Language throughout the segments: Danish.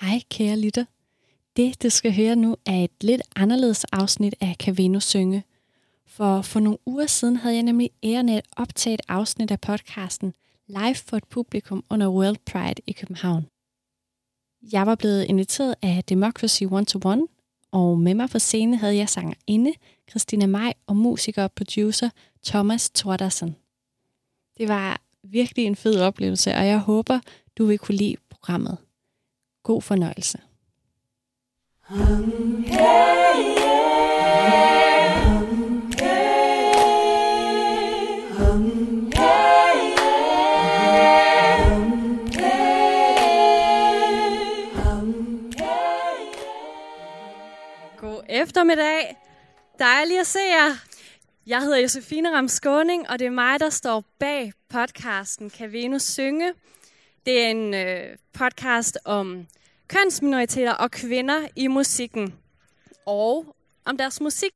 Hej kære lytter. Det, du skal høre nu, er et lidt anderledes afsnit af Caveno Synge. For for nogle uger siden havde jeg nemlig æren at optage et afsnit af podcasten live for et publikum under World Pride i København. Jeg var blevet inviteret af Democracy One to One, og med mig på scenen havde jeg sangerinde Christina Maj og musiker og producer Thomas Tordersen. Det var virkelig en fed oplevelse, og jeg håber, du vil kunne lide programmet. God fornøjelse. God eftermiddag. Dejligt at se jer. Jeg hedder Josefine Ramskåning, og det er mig, der står bag podcasten Kan Venus Synge. Det er en øh, podcast om kønsminoriteter og kvinder i musikken. Og om deres musik.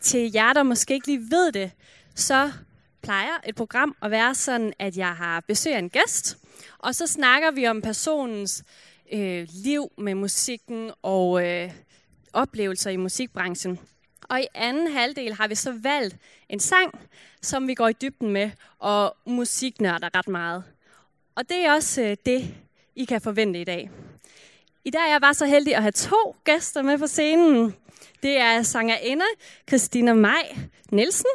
Til jer, der måske ikke lige ved det, så plejer et program at være sådan, at jeg har besøg af en gæst, og så snakker vi om personens øh, liv med musikken og øh, oplevelser i musikbranchen. Og i anden halvdel har vi så valgt en sang, som vi går i dybden med, og musiknørder ret meget. Og det er også øh, det, i kan forvente i dag. I dag er jeg bare så heldig at have to gæster med på scenen. Det er sangerinde Christina Maj Nielsen.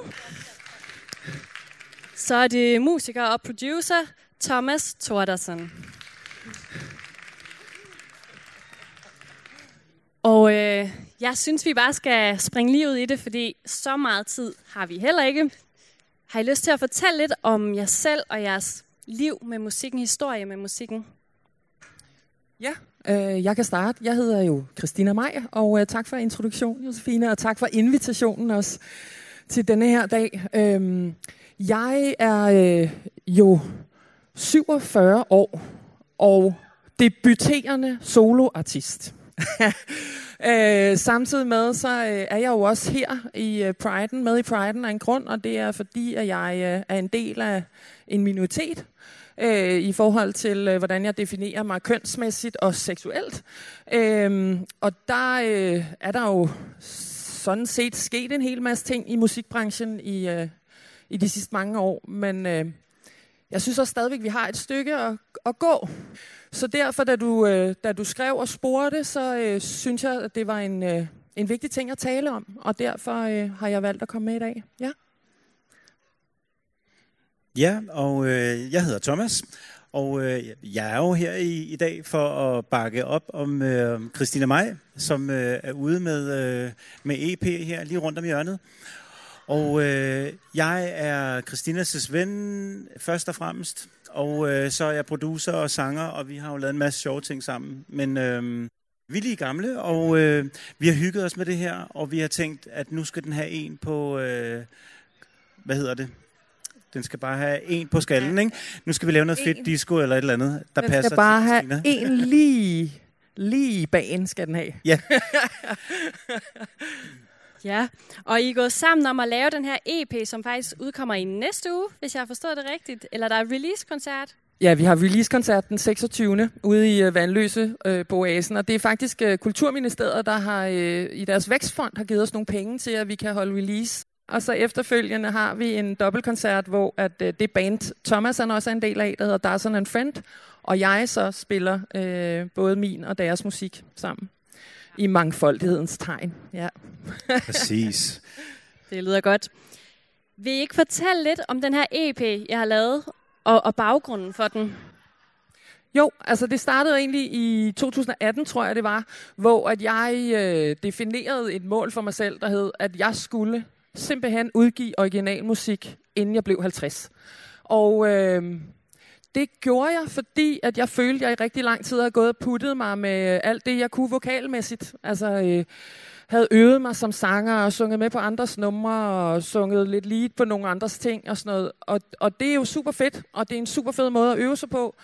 Så er det musiker og producer Thomas Tordersen. Og øh, jeg synes, vi bare skal springe lige ud i det, fordi så meget tid har vi heller ikke. Har I lyst til at fortælle lidt om jer selv og jeres liv med musikken, historie med musikken? Ja, øh, jeg kan starte. Jeg hedder jo Christina Maj, og øh, tak for introduktionen, Josefine, og tak for invitationen også til denne her dag. Øh, jeg er øh, jo 47 år og debuterende soloartist. øh, samtidig med, så øh, er jeg jo også her i øh, Pride'en, med i Pride'en af en grund, og det er fordi, at jeg øh, er en del af en minoritet øh, Øh, i forhold til, øh, hvordan jeg definerer mig kønsmæssigt og seksuelt. Øh, og der øh, er der jo sådan set sket en hel masse ting i musikbranchen i, øh, i de sidste mange år, men øh, jeg synes også stadigvæk, at vi har et stykke at, at gå. Så derfor, da du, øh, da du skrev og spurgte, så øh, synes jeg, at det var en, øh, en vigtig ting at tale om, og derfor øh, har jeg valgt at komme med i dag. Ja. Ja, og øh, jeg hedder Thomas, og øh, jeg er jo her i, i dag for at bakke op om øh, Christina Maj, som øh, er ude med, øh, med EP her lige rundt om hjørnet. Og øh, jeg er Christinas ven først og fremmest, og øh, så er jeg producer og sanger, og vi har jo lavet en masse sjove ting sammen. Men øh, vi er lige gamle, og øh, vi har hygget os med det her, og vi har tænkt, at nu skal den have en på, øh, hvad hedder det? Den skal bare have en på skallen, ikke? Nu skal vi lave noget fedt disco eller et eller andet, der Den passer skal bare til have Christina. en lige, lige i bagen, skal den have. Ja. Ja, og I er gået sammen om at lave den her EP, som faktisk udkommer i næste uge, hvis jeg har forstået det rigtigt. Eller der er release-koncert. Ja, vi har release-koncert den 26. ude i øh, Vandløse øh, på Oasen, og det er faktisk øh, Kulturministeriet, der har øh, i deres vækstfond har givet os nogle penge til, at vi kan holde release. Og så efterfølgende har vi en dobbeltkoncert, hvor at, øh, det band, Thomas han også er en del af, der hedder Darson and Friend, og jeg så spiller øh, både min og deres musik sammen i mangfoldighedens tegn. Ja. Præcis. Det lyder godt. Vil I ikke fortælle lidt om den her EP, jeg har lavet, og, og baggrunden for den? Jo, altså det startede egentlig i 2018, tror jeg det var, hvor at jeg øh, definerede et mål for mig selv, der hed, at jeg skulle simpelthen udgive originalmusik, inden jeg blev 50. Og øh, det gjorde jeg, fordi at jeg følte, at jeg i rigtig lang tid havde gået og puttet mig med alt det, jeg kunne vokalmæssigt. Altså øh, havde øvet mig som sanger og sunget med på andres numre og sunget lidt lead på nogle andres ting og sådan noget. Og, og det er jo super fedt, og det er en super fed måde at øve sig på.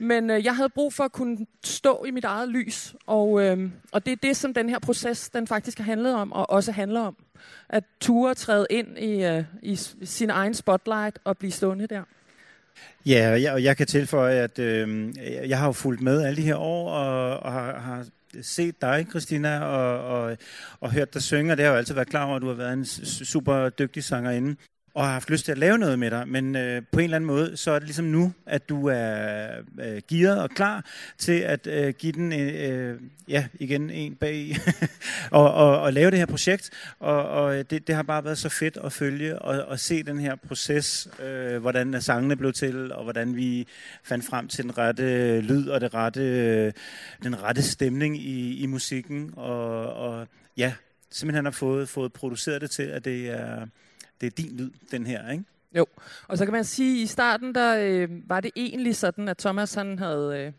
Men øh, jeg havde brug for at kunne stå i mit eget lys, og, øh, og det er det, som den her proces, den faktisk har handlet om, og også handler om. At ture træde ind i, øh, i sin egen spotlight og blive stående der. Ja, og jeg, og jeg kan tilføje, at øh, jeg har jo fulgt med alle de her år, og, og har, har set dig, Christina, og, og, og hørt dig synge, og det har jo altid været klar over, at du har været en super dygtig sangerinde og har haft lyst til at lave noget med dig, men øh, på en eller anden måde, så er det ligesom nu, at du er øh, gearet og klar til at øh, give den, øh, øh ja, igen en bag og, og, og lave det her projekt, og, og øh, det, det har bare været så fedt at følge og, og se den her proces, øh, hvordan sangene blev til, og hvordan vi fandt frem til den rette lyd og det rette, øh, den rette stemning i, i musikken, og, og ja, simpelthen har fået, fået produceret det til, at det er det er din lyd, den her, ikke? Jo, og så kan man sige, at i starten, der øh, var det egentlig sådan, at Thomas han havde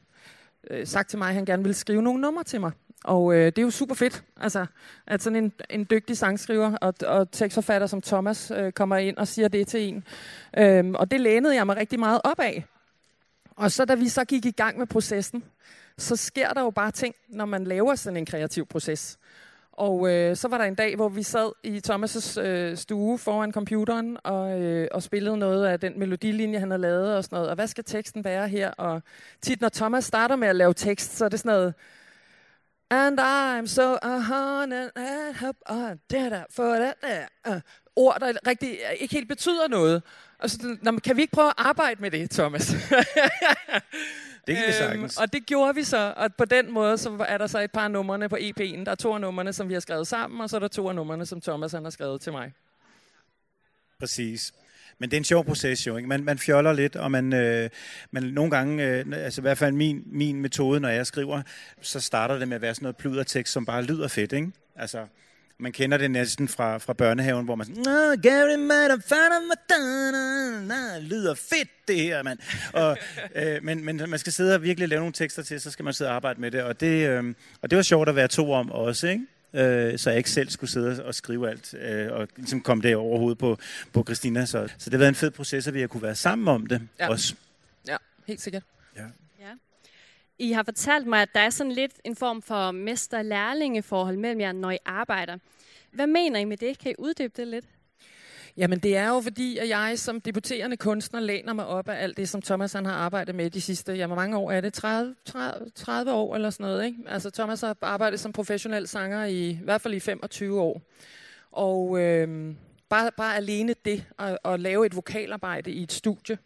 øh, øh, sagt til mig, at han gerne ville skrive nogle numre til mig. Og øh, det er jo super fedt, altså, at sådan en, en dygtig sangskriver og, og tekstforfatter som Thomas øh, kommer ind og siger det til en. Øhm, og det lænede jeg mig rigtig meget op af. Og så da vi så gik i gang med processen, så sker der jo bare ting, når man laver sådan en kreativ proces. Og øh, så var der en dag, hvor vi sad i Thomas' øh, stue foran computeren og, øh, og spillede noget af den melodilinje, han havde lavet og sådan noget. Og hvad skal teksten være her? Og tit, når Thomas starter med at lave tekst, så er det sådan noget... And I'm so a and and hope uh, that for that uh, øh, ord, der rigtig øh, ikke helt betyder noget. Og så, kan vi ikke prøve at arbejde med det, Thomas? Det kan vi øhm, sagtens. og det gjorde vi så, og på den måde så er der så et par numrene på EP'en. Der er to af numrene, som vi har skrevet sammen, og så er der to af numrene, som Thomas han har skrevet til mig. Præcis. Men det er en sjov proces jo, ikke? Man, man fjoller lidt, og man, øh, man nogle gange, øh, altså i hvert fald min, min metode, når jeg skriver, så starter det med at være sådan noget pludertekst, som bare lyder fedt, ikke? Altså, man kender det næsten fra, fra børnehaven, hvor man sådan, Nå, Gary lyder fedt det her, mand. Og, øh, men, men man skal sidde og virkelig lave nogle tekster til, så skal man sidde og arbejde med det. Og det, øh, og det var sjovt at være to om også, ikke? øh, så jeg ikke selv skulle sidde og skrive alt, øh, og ligesom komme det overhovedet på, på Christina. Så, så det har været en fed proces, at vi har kunne være sammen om det ja. også. Ja, helt sikkert. Ja. I har fortalt mig, at der er sådan lidt en form for mester-lærlingeforhold mellem jer, når I arbejder. Hvad mener I med det? Kan I uddybe det lidt? Jamen det er jo fordi, at jeg som debuterende kunstner læner mig op af alt det, som Thomas han har arbejdet med de sidste, ja, mange år er det? 30, 30, 30 år eller sådan noget, ikke? Altså Thomas har arbejdet som professionel sanger i, i hvert fald i 25 år. Og øh, bare, bare alene det, at, at lave et vokalarbejde i et studie,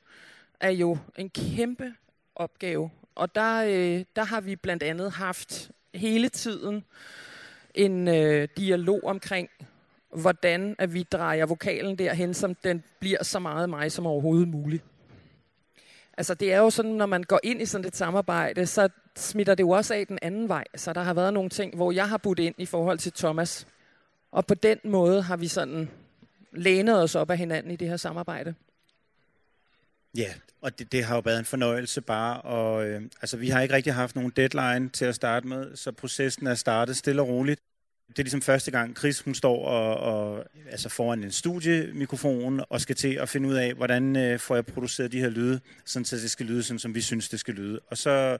er jo en kæmpe opgave. Og der, øh, der har vi blandt andet haft hele tiden en øh, dialog omkring, hvordan at vi drejer vokalen derhen, som den bliver så meget mig som overhovedet muligt. Altså det er jo sådan, når man går ind i sådan et samarbejde, så smitter det jo også af den anden vej. Så der har været nogle ting, hvor jeg har budt ind i forhold til Thomas. Og på den måde har vi sådan lænet os op af hinanden i det her samarbejde. Ja, og det, det har jo været en fornøjelse bare. Og, øh, altså, vi har ikke rigtig haft nogen deadline til at starte med, så processen er startet stille og roligt. Det er ligesom første gang, Chris hun står og, og, altså foran en studiemikrofon og skal til at finde ud af, hvordan øh, får jeg produceret de her lyde, sådan så det skal lyde, sådan som vi synes, det skal lyde. Og så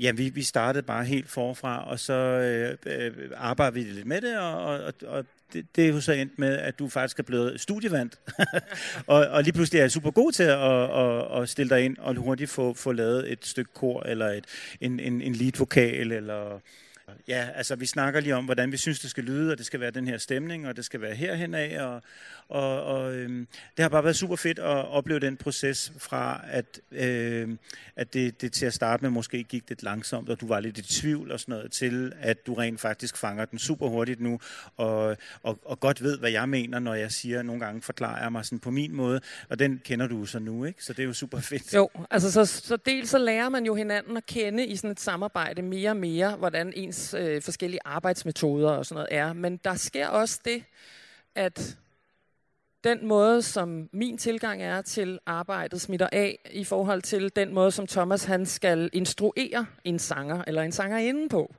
Ja, vi, vi startede bare helt forfra, og så øh, øh, arbejder vi lidt med det, og, og, og det, det er jo så endt med, at du faktisk er blevet studievand. og, og lige pludselig er jeg super god til at, at, at stille dig ind og hurtigt få, få lavet et stykke kor, eller et, en, en, en lead vokal, eller Ja, altså vi snakker lige om, hvordan vi synes, det skal lyde, og det skal være den her stemning, og det skal være herhen af, og, og, og øhm, det har bare været super fedt at opleve den proces fra, at, øhm, at det, det til at starte med måske gik lidt langsomt, og du var lidt i tvivl og sådan noget, til at du rent faktisk fanger den super hurtigt nu, og, og, og godt ved, hvad jeg mener, når jeg siger, nogle gange forklarer jeg mig sådan på min måde, og den kender du så nu, ikke? Så det er jo super fedt. Jo, altså så, så dels så lærer man jo hinanden at kende i sådan et samarbejde mere og mere, hvordan ens øh, forskellige arbejdsmetoder og sådan noget er, men der sker også det, at den måde, som min tilgang er til arbejdet, smitter af i forhold til den måde, som Thomas han skal instruere en sanger eller en sangerinde på.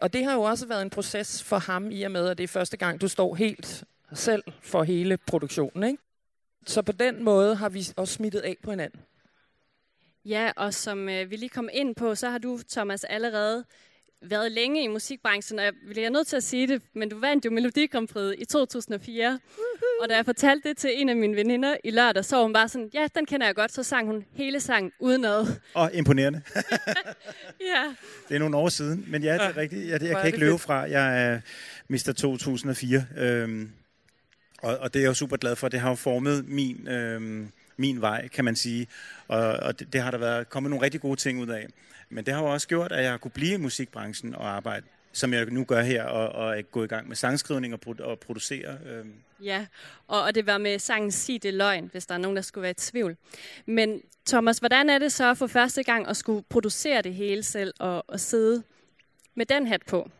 Og det har jo også været en proces for ham i og med, at det er første gang, du står helt selv for hele produktionen. Ikke? Så på den måde har vi også smittet af på hinanden. Ja, og som øh, vi lige kom ind på, så har du, Thomas, allerede været længe i musikbranchen, og jeg bliver nødt til at sige det, men du vandt jo Melodi Grand Prix i 2004. Og da jeg fortalte det til en af mine veninder i lørdag, så var hun bare sådan, ja, den kender jeg godt. Så sang hun hele sangen uden noget. Og imponerende. ja. Det er nogle år siden, men ja, det er rigtigt. Jeg, jeg Hvor kan ikke løbe fra. Jeg er Mr. 2004. Øhm, og, og det er jeg jo super glad for. Det har jo formet min, øhm, min vej, kan man sige. Og, og det, det har der været kommet nogle rigtig gode ting ud af. Men det har jo også gjort, at jeg har kunne blive i musikbranchen og arbejde, som jeg nu gør her, og, og gået i gang med sangskrivning og, produ- og producere. Øhm. Ja, og, og det var med sangen Sig det løgn, hvis der er nogen, der skulle være i tvivl. Men Thomas, hvordan er det så for første gang at skulle producere det hele selv og, og sidde med den hat på?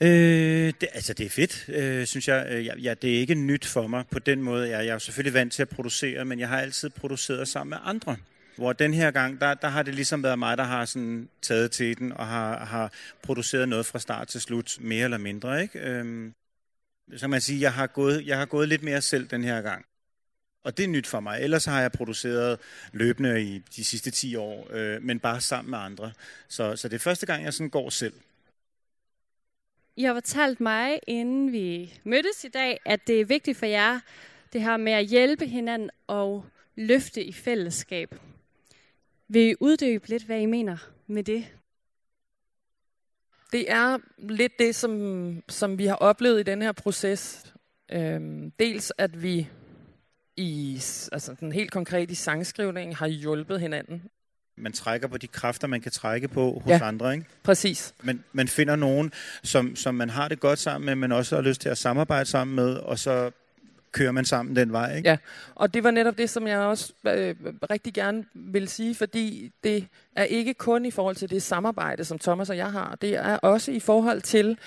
Øh, det, altså, det er fedt, øh, synes jeg. Øh. Ja, det er ikke nyt for mig på den måde. Jeg, jeg er jo selvfølgelig vant til at producere, men jeg har altid produceret sammen med andre. Hvor den her gang, der, der har det ligesom været mig, der har sådan taget til den og har, har produceret noget fra start til slut, mere eller mindre. Ikke? Øhm, så kan man sige, jeg har, gået, jeg har gået lidt mere selv den her gang. Og det er nyt for mig. Ellers har jeg produceret løbende i de sidste 10 år, øh, men bare sammen med andre. Så, så det er første gang, jeg sådan går selv. I har fortalt mig, inden vi mødtes i dag, at det er vigtigt for jer, det her med at hjælpe hinanden og løfte i fællesskab. Vil I uddybe lidt, hvad I mener med det? Det er lidt det, som, som vi har oplevet i den her proces. Øhm, dels at vi i, altså den helt konkret i sangskrivningen har hjulpet hinanden. man trækker på de kræfter, man kan trække på hos Ja. ja. andre. Ikke? Præcis. Man, man finder nogen, som, som man har det godt sammen med, men også har lyst til at samarbejde sammen med, og så kører man sammen den vej. Ikke? Ja. Og det var netop det, som jeg også øh, rigtig gerne vil sige, fordi det er ikke kun i forhold til det samarbejde, som Thomas og jeg har. Det er også i forhold til,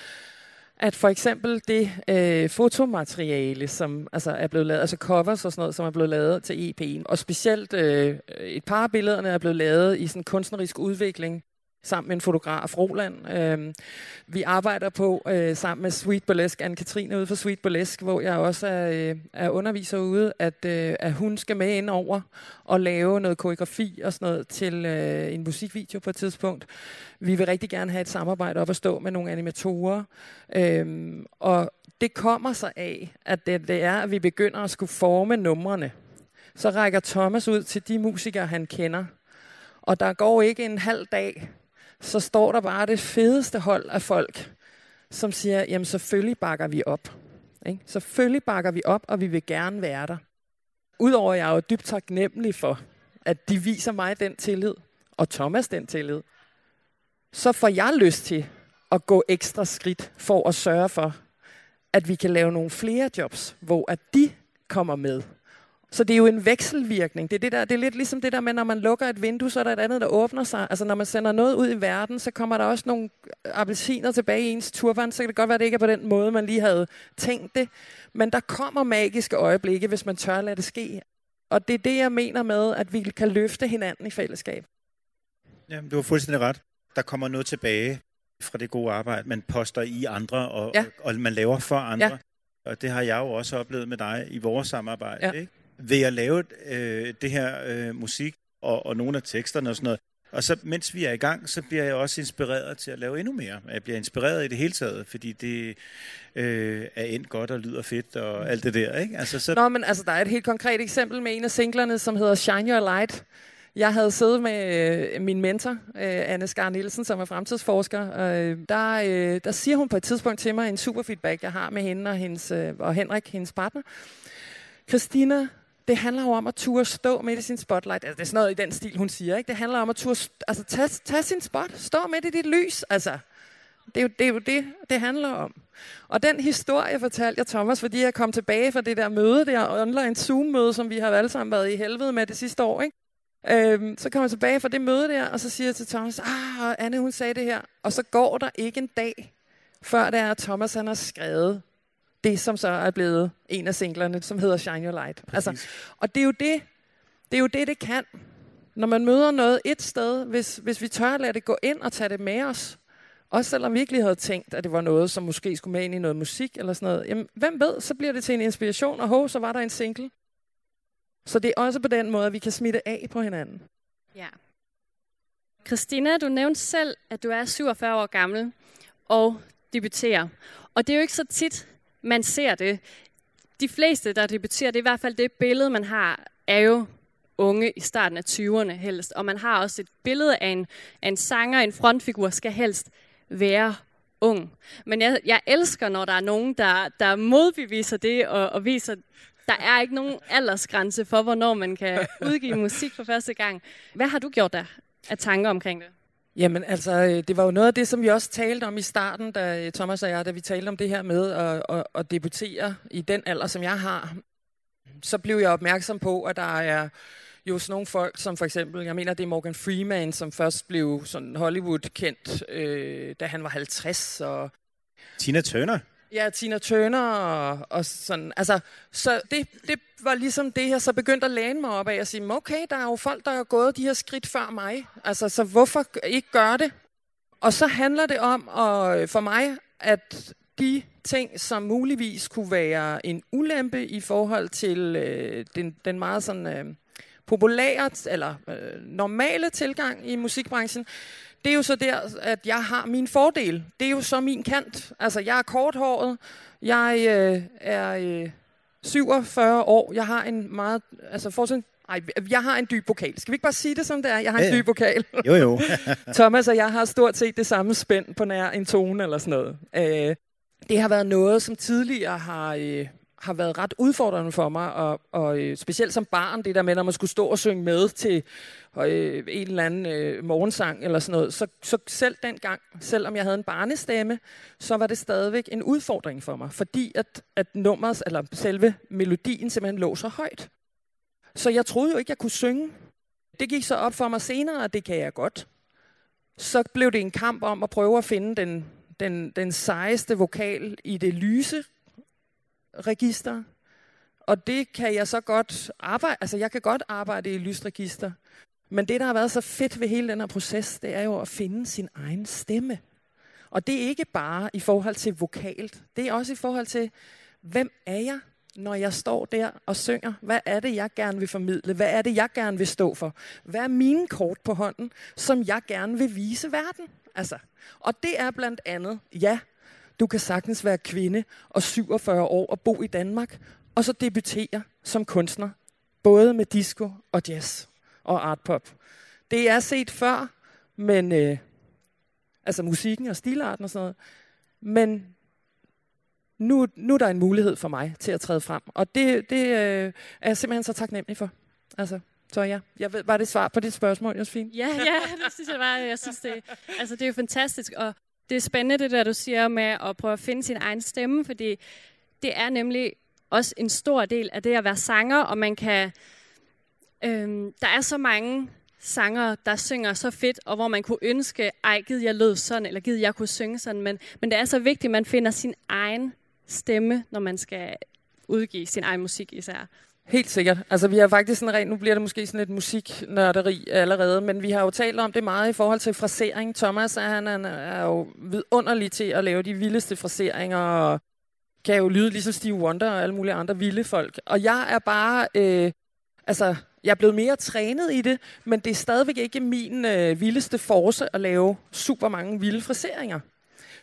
at for eksempel det øh, fotomateriale, som altså er blevet lavet, altså covers og sådan noget, som er blevet lavet til EP'en, og specielt øh, et par af billederne er blevet lavet i sådan kunstnerisk udvikling, sammen med en fotograf, Roland. Øh, vi arbejder på øh, sammen med Sweet Burlesque, Anne-Katrine ude for Sweet Burlesque, hvor jeg også er, øh, er underviser ude, at, øh, at hun skal med ind over og lave noget koreografi og sådan noget til øh, en musikvideo på et tidspunkt. Vi vil rigtig gerne have et samarbejde op at stå med nogle animatorer. Øh, og det kommer sig af, at det, det er, at vi begynder at skulle forme numrene. Så rækker Thomas ud til de musikere, han kender. Og der går ikke en halv dag, så står der bare det fedeste hold af folk, som siger, jamen selvfølgelig bakker vi op. Ikke? Selvfølgelig bakker vi op, og vi vil gerne være der. Udover at jeg er jo dybt taknemmelig for, at de viser mig den tillid, og Thomas den tillid, så får jeg lyst til at gå ekstra skridt for at sørge for, at vi kan lave nogle flere jobs, hvor at de kommer med. Så det er jo en vekselvirkning. Det er, det, der, det er lidt ligesom det der med, når man lukker et vindue, så er der et andet, der åbner sig. Altså når man sender noget ud i verden, så kommer der også nogle appelsiner tilbage i ens turban. Så kan det godt være, at det ikke er på den måde, man lige havde tænkt det. Men der kommer magiske øjeblikke, hvis man tør at lade det ske. Og det er det, jeg mener med, at vi kan løfte hinanden i fællesskab. Jamen, du har fuldstændig ret. Der kommer noget tilbage fra det gode arbejde, man poster i andre, og, Ja. ja. og, og man laver for andre. Ja. Og det har jeg jo også oplevet med dig i vores samarbejde. Ja. Ikke? Ved at lave øh, det her øh, musik og, og nogle af teksterne og sådan noget. Og så mens vi er i gang, så bliver jeg også inspireret til at lave endnu mere. Jeg bliver inspireret i det hele taget, fordi det øh, er endt godt og lyder fedt og alt det der. Ikke? Altså, så, Nå, men altså, der er et helt konkret eksempel med en af singlerne, som hedder Shine Your Light. Jeg havde siddet med øh, min mentor, øh, Anne Skar Nielsen, som er fremtidsforsker. Og, øh, der, øh, der siger hun på et tidspunkt til mig en super feedback, jeg har med hende og, hendes, øh, og Henrik, hendes partner. Christina, det handler jo om at turde stå midt i sin spotlight. Altså, det er sådan noget i den stil, hun siger. Ikke? Det handler om at turde st- altså, tage, tage sin spot. Stå midt i dit lys. Altså, det er, jo, det er jo det, det handler om. Og den historie fortalte jeg Thomas, fordi jeg kom tilbage fra det der møde der, online Zoom-møde, som vi har alle sammen været i helvede med det sidste år. Ikke? Øhm, så kom jeg tilbage fra det møde der, og så siger jeg til Thomas, ah, Anne hun sagde det her. Og så går der ikke en dag, før det er, at Thomas han har skrevet det, som så er blevet en af singlerne, som hedder Shine Your Light. Altså, og det er jo det, det er jo det, det kan. Når man møder noget et sted, hvis, hvis vi tør at lade det gå ind og tage det med os, også selvom vi ikke lige havde tænkt, at det var noget, som måske skulle med ind i noget musik eller sådan noget. Jamen, hvem ved, så bliver det til en inspiration, og hov, så var der en single. Så det er også på den måde, at vi kan smitte af på hinanden. Ja. Christina, du nævnte selv, at du er 47 år gammel og debuterer. Og det er jo ikke så tit, man ser det. de fleste, der debuterer, det er i hvert fald det billede, man har, er jo unge i starten af 20'erne helst. Og man har også et billede af en, af en sanger, en frontfigur, skal helst være ung. Men jeg, jeg elsker, når der er nogen, der, der modbeviser det og, og viser, der er ikke nogen aldersgrænse for, hvornår man kan udgive musik for første gang. Hvad har du gjort der af tanker omkring det? Jamen altså, øh, det var jo noget af det, som vi også talte om i starten, da øh, Thomas og jeg, da vi talte om det her med at, at, at debutere i den alder, som jeg har. Så blev jeg opmærksom på, at der er jo sådan nogle folk, som for eksempel, jeg mener, det er Morgan Freeman, som først blev sådan Hollywood-kendt, øh, da han var 50. Og Tina Turner. Ja, Tina Turner og, og sådan. Altså, så det, det var ligesom det, jeg så begyndte at læne mig op af og sige, okay, der er jo folk, der har gået de her skridt før mig. Altså, så hvorfor ikke gøre det? Og så handler det om at, for mig, at de ting, som muligvis kunne være en ulempe i forhold til øh, den, den meget sådan øh, populære eller øh, normale tilgang i musikbranchen, det er jo så der, at jeg har min fordel. Det er jo så min kant. Altså, jeg er korthåret. Jeg øh, er øh, 47 år. Jeg har en meget... Altså, fortsat, ej, jeg har en dyb vokal. Skal vi ikke bare sige det som det er? Jeg har en ja, dyb vokal. Jo, jo. Thomas og jeg har stort set det samme spænd på nær en tone eller sådan noget. Øh, det har været noget, som tidligere har, øh, har været ret udfordrende for mig, og, og øh, specielt som barn, det der med, når man skulle stå og synge med til øh, en eller anden øh, morgensang eller sådan noget, så, så selv dengang, selvom jeg havde en barnestemme, så var det stadigvæk en udfordring for mig, fordi at, at nummers, eller selve melodien simpelthen lå så højt. Så jeg troede jo ikke, jeg kunne synge. Det gik så op for mig senere, at det kan jeg godt. Så blev det en kamp om at prøve at finde den, den, den sejeste vokal i det lyse register. Og det kan jeg så godt arbejde, altså jeg kan godt arbejde i lysregister. Men det, der har været så fedt ved hele den her proces, det er jo at finde sin egen stemme. Og det er ikke bare i forhold til vokalt. Det er også i forhold til, hvem er jeg, når jeg står der og synger? Hvad er det, jeg gerne vil formidle? Hvad er det, jeg gerne vil stå for? Hvad er mine kort på hånden, som jeg gerne vil vise verden? Altså, og det er blandt andet, ja, du kan sagtens være kvinde og 47 år og bo i Danmark, og så debutere som kunstner, både med disco og jazz og artpop. Det er set før, men øh, altså musikken og stilarten og sådan noget. Men nu, nu er der en mulighed for mig til at træde frem, og det, det øh, er jeg simpelthen så taknemmelig for. Altså, så ja, jeg ved, var det svar på dit spørgsmål, Josefine? Ja, ja, det synes jeg var. Jeg synes, det, altså, det er jo fantastisk, og det er spændende, det der du siger med at prøve at finde sin egen stemme, fordi det er nemlig også en stor del af det at være sanger, og man kan... Øhm, der er så mange sanger, der synger så fedt, og hvor man kunne ønske, ej, gid jeg lød sådan, eller gid jeg kunne synge sådan, men, men det er så vigtigt, at man finder sin egen stemme, når man skal udgive sin egen musik især. Helt sikkert. Altså vi har faktisk sådan rent, nu bliver det måske sådan lidt musiknørderi allerede, men vi har jo talt om det meget i forhold til frasering. Thomas han, han er jo vidunderlig til at lave de vildeste fraseringer, og kan jo lyde ligesom Steve Wonder og alle mulige andre vilde folk. Og jeg er bare, øh, altså jeg er blevet mere trænet i det, men det er stadigvæk ikke min øh, vildeste force at lave super mange vilde fraseringer.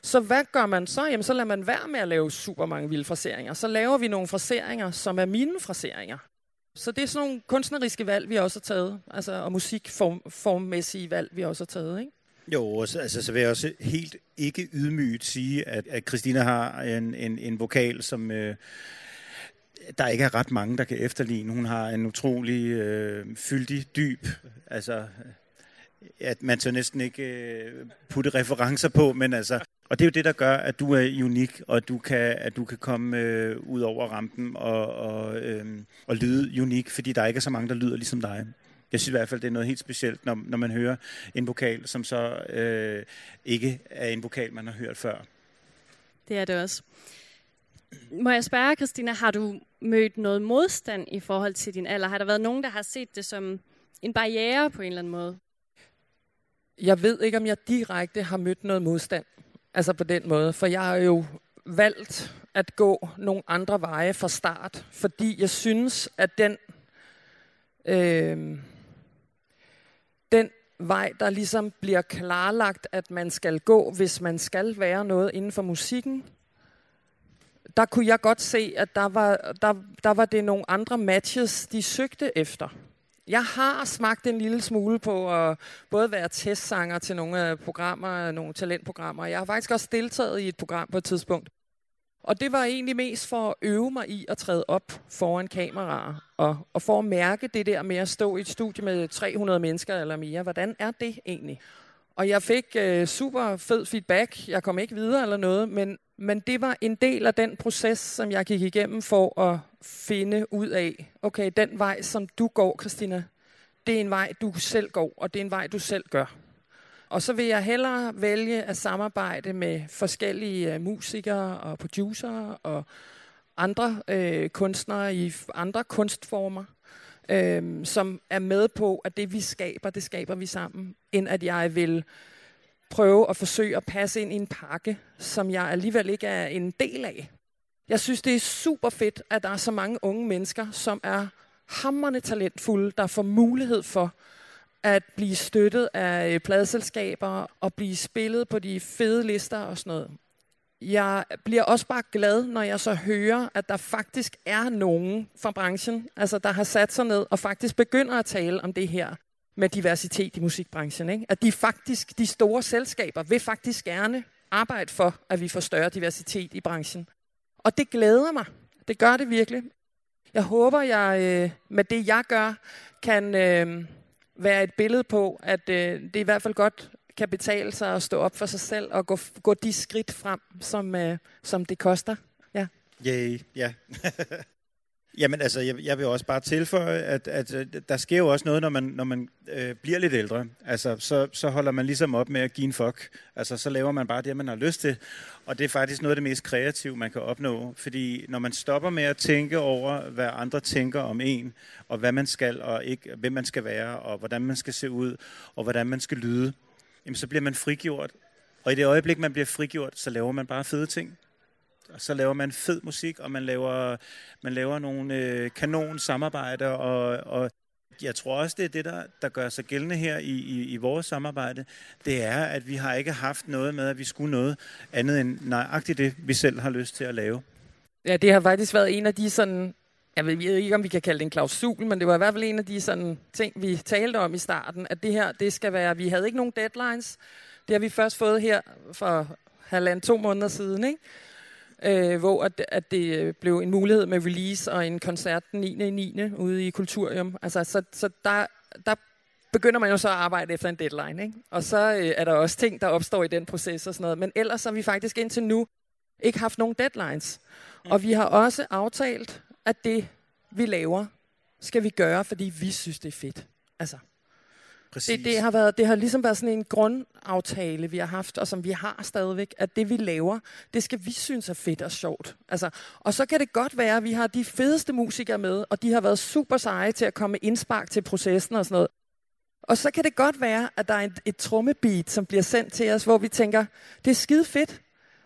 Så hvad gør man så? Jamen, så lader man være med at lave super mange vilde fraseringer. Så laver vi nogle fraseringer, som er mine fraseringer. Så det er sådan nogle kunstneriske valg, vi også har taget. Altså, og musikformmæssige valg, vi også har taget, ikke? Jo, altså, så vil jeg også helt ikke ydmygt sige, at, at Christina har en, en, en vokal, som øh, der ikke er ret mange, der kan efterligne. Hun har en utrolig øh, fyldig, dyb, altså at man så næsten ikke øh, putte referencer på, men altså, og det er jo det, der gør, at du er unik, og at du kan, at du kan komme øh, ud over rampen og, og, øh, og lyde unik, fordi der ikke er så mange, der lyder ligesom dig. Jeg synes i hvert fald, det er noget helt specielt, når, når man hører en vokal, som så øh, ikke er en vokal, man har hørt før. Det er det også. Må jeg spørge, Christina, har du mødt noget modstand i forhold til din alder? Har der været nogen, der har set det som en barriere på en eller anden måde? Jeg ved ikke, om jeg direkte har mødt noget modstand. Altså på den måde. For jeg har jo valgt at gå nogle andre veje fra start. Fordi jeg synes, at den, øh, den vej, der ligesom bliver klarlagt, at man skal gå, hvis man skal være noget inden for musikken, der kunne jeg godt se, at der var, der, der var det nogle andre matches, de søgte efter. Jeg har smagt en lille smule på at både være testsanger til nogle programmer, nogle talentprogrammer. Jeg har faktisk også deltaget i et program på et tidspunkt. Og det var egentlig mest for at øve mig i at træde op foran kameraer, og, og for at mærke det der med at stå i et studie med 300 mennesker eller mere. Hvordan er det egentlig? Og jeg fik øh, super fed feedback. Jeg kom ikke videre eller noget, men, men det var en del af den proces, som jeg gik igennem for at finde ud af, okay, den vej, som du går, Christina, det er en vej, du selv går, og det er en vej, du selv gør. Og så vil jeg hellere vælge at samarbejde med forskellige øh, musikere og producer og andre øh, kunstnere i andre kunstformer, øh, som er med på, at det vi skaber, det skaber vi sammen, end at jeg vil prøve at forsøge at passe ind i en pakke, som jeg alligevel ikke er en del af. Jeg synes, det er super fedt, at der er så mange unge mennesker, som er hammerne talentfulde, der får mulighed for at blive støttet af øh, pladselskaber og blive spillet på de fede lister og sådan noget. Jeg bliver også bare glad, når jeg så hører, at der faktisk er nogen fra branchen, altså der har sat sig ned og faktisk begynder at tale om det her med diversitet i musikbranchen. Ikke? At de faktisk, de store selskaber, vil faktisk gerne arbejde for, at vi får større diversitet i branchen. Og det glæder mig. Det gør det virkelig. Jeg håber, jeg øh, med det, jeg gør, kan øh, være et billede på, at øh, det i hvert fald godt kan betale sig at stå op for sig selv og gå, gå de skridt frem, som, øh, som det koster. Ja. Yay, ja. Jamen altså, jeg, jeg vil også bare tilføje, at, at, at der sker jo også noget, når man, når man øh, bliver lidt ældre. Altså, så, så holder man ligesom op med at give en fuck. Altså, så laver man bare det, man har lyst til. Og det er faktisk noget af det mest kreative, man kan opnå. Fordi når man stopper med at tænke over, hvad andre tænker om en, og hvad man skal, og ikke, hvem man skal være, og hvordan man skal se ud, og hvordan man skal lyde, jamen, så bliver man frigjort. Og i det øjeblik, man bliver frigjort, så laver man bare fede ting og så laver man fed musik, og man laver, man laver nogle øh, kanon samarbejder, og, og jeg tror også, det er det, der, der gør sig gældende her i, i, i vores samarbejde. Det er, at vi har ikke haft noget med, at vi skulle noget andet end nøjagtigt det, vi selv har lyst til at lave. Ja, det har faktisk været en af de sådan, jeg ved ikke, om vi kan kalde det en klausul, men det var i hvert fald en af de sådan ting, vi talte om i starten, at det her, det skal være, vi havde ikke nogen deadlines. Det har vi først fået her for halvanden, to måneder siden, ikke? Øh, hvor at, at det øh, blev en mulighed med release og en koncert den 9. i 9. ude i Kulturium. Altså, så, så der, der begynder man jo så at arbejde efter en deadline. Ikke? Og så øh, er der også ting, der opstår i den proces og sådan noget. Men ellers har vi faktisk indtil nu ikke haft nogen deadlines. Og vi har også aftalt, at det, vi laver, skal vi gøre, fordi vi synes, det er fedt. Altså, Præcis. det, det, har været, det har ligesom været sådan en grundaftale, vi har haft, og som vi har stadigvæk, at det vi laver, det skal vi synes er fedt og sjovt. Altså, og så kan det godt være, at vi har de fedeste musikere med, og de har været super seje til at komme indspark til processen og sådan noget. Og så kan det godt være, at der er et, et trommebeat, som bliver sendt til os, hvor vi tænker, det er skide fedt,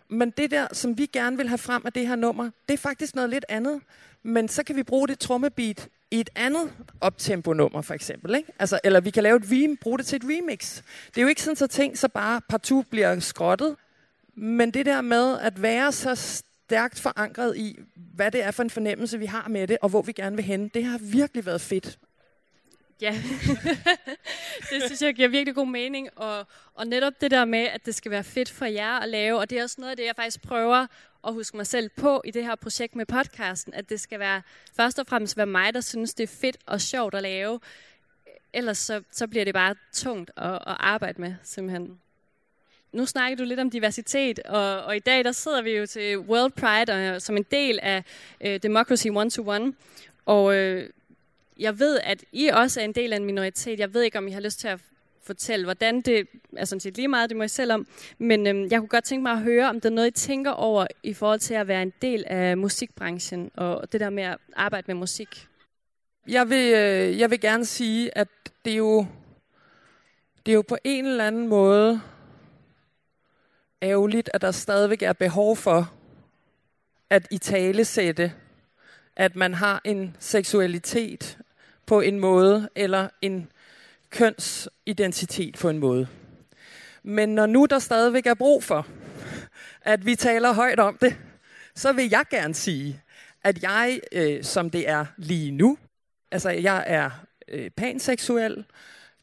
men det der, som vi gerne vil have frem af det her nummer, det er faktisk noget lidt andet. Men så kan vi bruge det trommebeat i et andet optempo-nummer, for eksempel. Ikke? Altså, eller vi kan lave et rem, bruge det til et remix. Det er jo ikke sådan, så ting så bare partout bliver skrottet. Men det der med at være så stærkt forankret i, hvad det er for en fornemmelse, vi har med det, og hvor vi gerne vil hen, det har virkelig været fedt. Ja, det synes jeg giver virkelig god mening. Og, og netop det der med, at det skal være fedt for jer at lave, og det er også noget af det, jeg faktisk prøver at huske mig selv på i det her projekt med podcasten, at det skal være først og fremmest være mig, der synes, det er fedt og sjovt at lave. Ellers så, så bliver det bare tungt at, at arbejde med, simpelthen. Nu snakker du lidt om diversitet, og, og i dag der sidder vi jo til World Pride og, som en del af øh, Democracy One to One. Og øh, jeg ved, at I også er en del af en minoritet. Jeg ved ikke, om I har lyst til at fortælle, hvordan det er sådan set lige meget, det må I selv om. Men øhm, jeg kunne godt tænke mig at høre, om der er noget, I tænker over i forhold til at være en del af musikbranchen, og det der med at arbejde med musik. Jeg vil, øh, jeg vil gerne sige, at det er jo, det er jo på en eller anden måde ærgerligt, at der stadigvæk er behov for at i tale sætte, at man har en seksualitet på en måde, eller en kønsidentitet på en måde. Men når nu der stadigvæk er brug for, at vi taler højt om det, så vil jeg gerne sige, at jeg, øh, som det er lige nu, altså jeg er øh, panseksuel,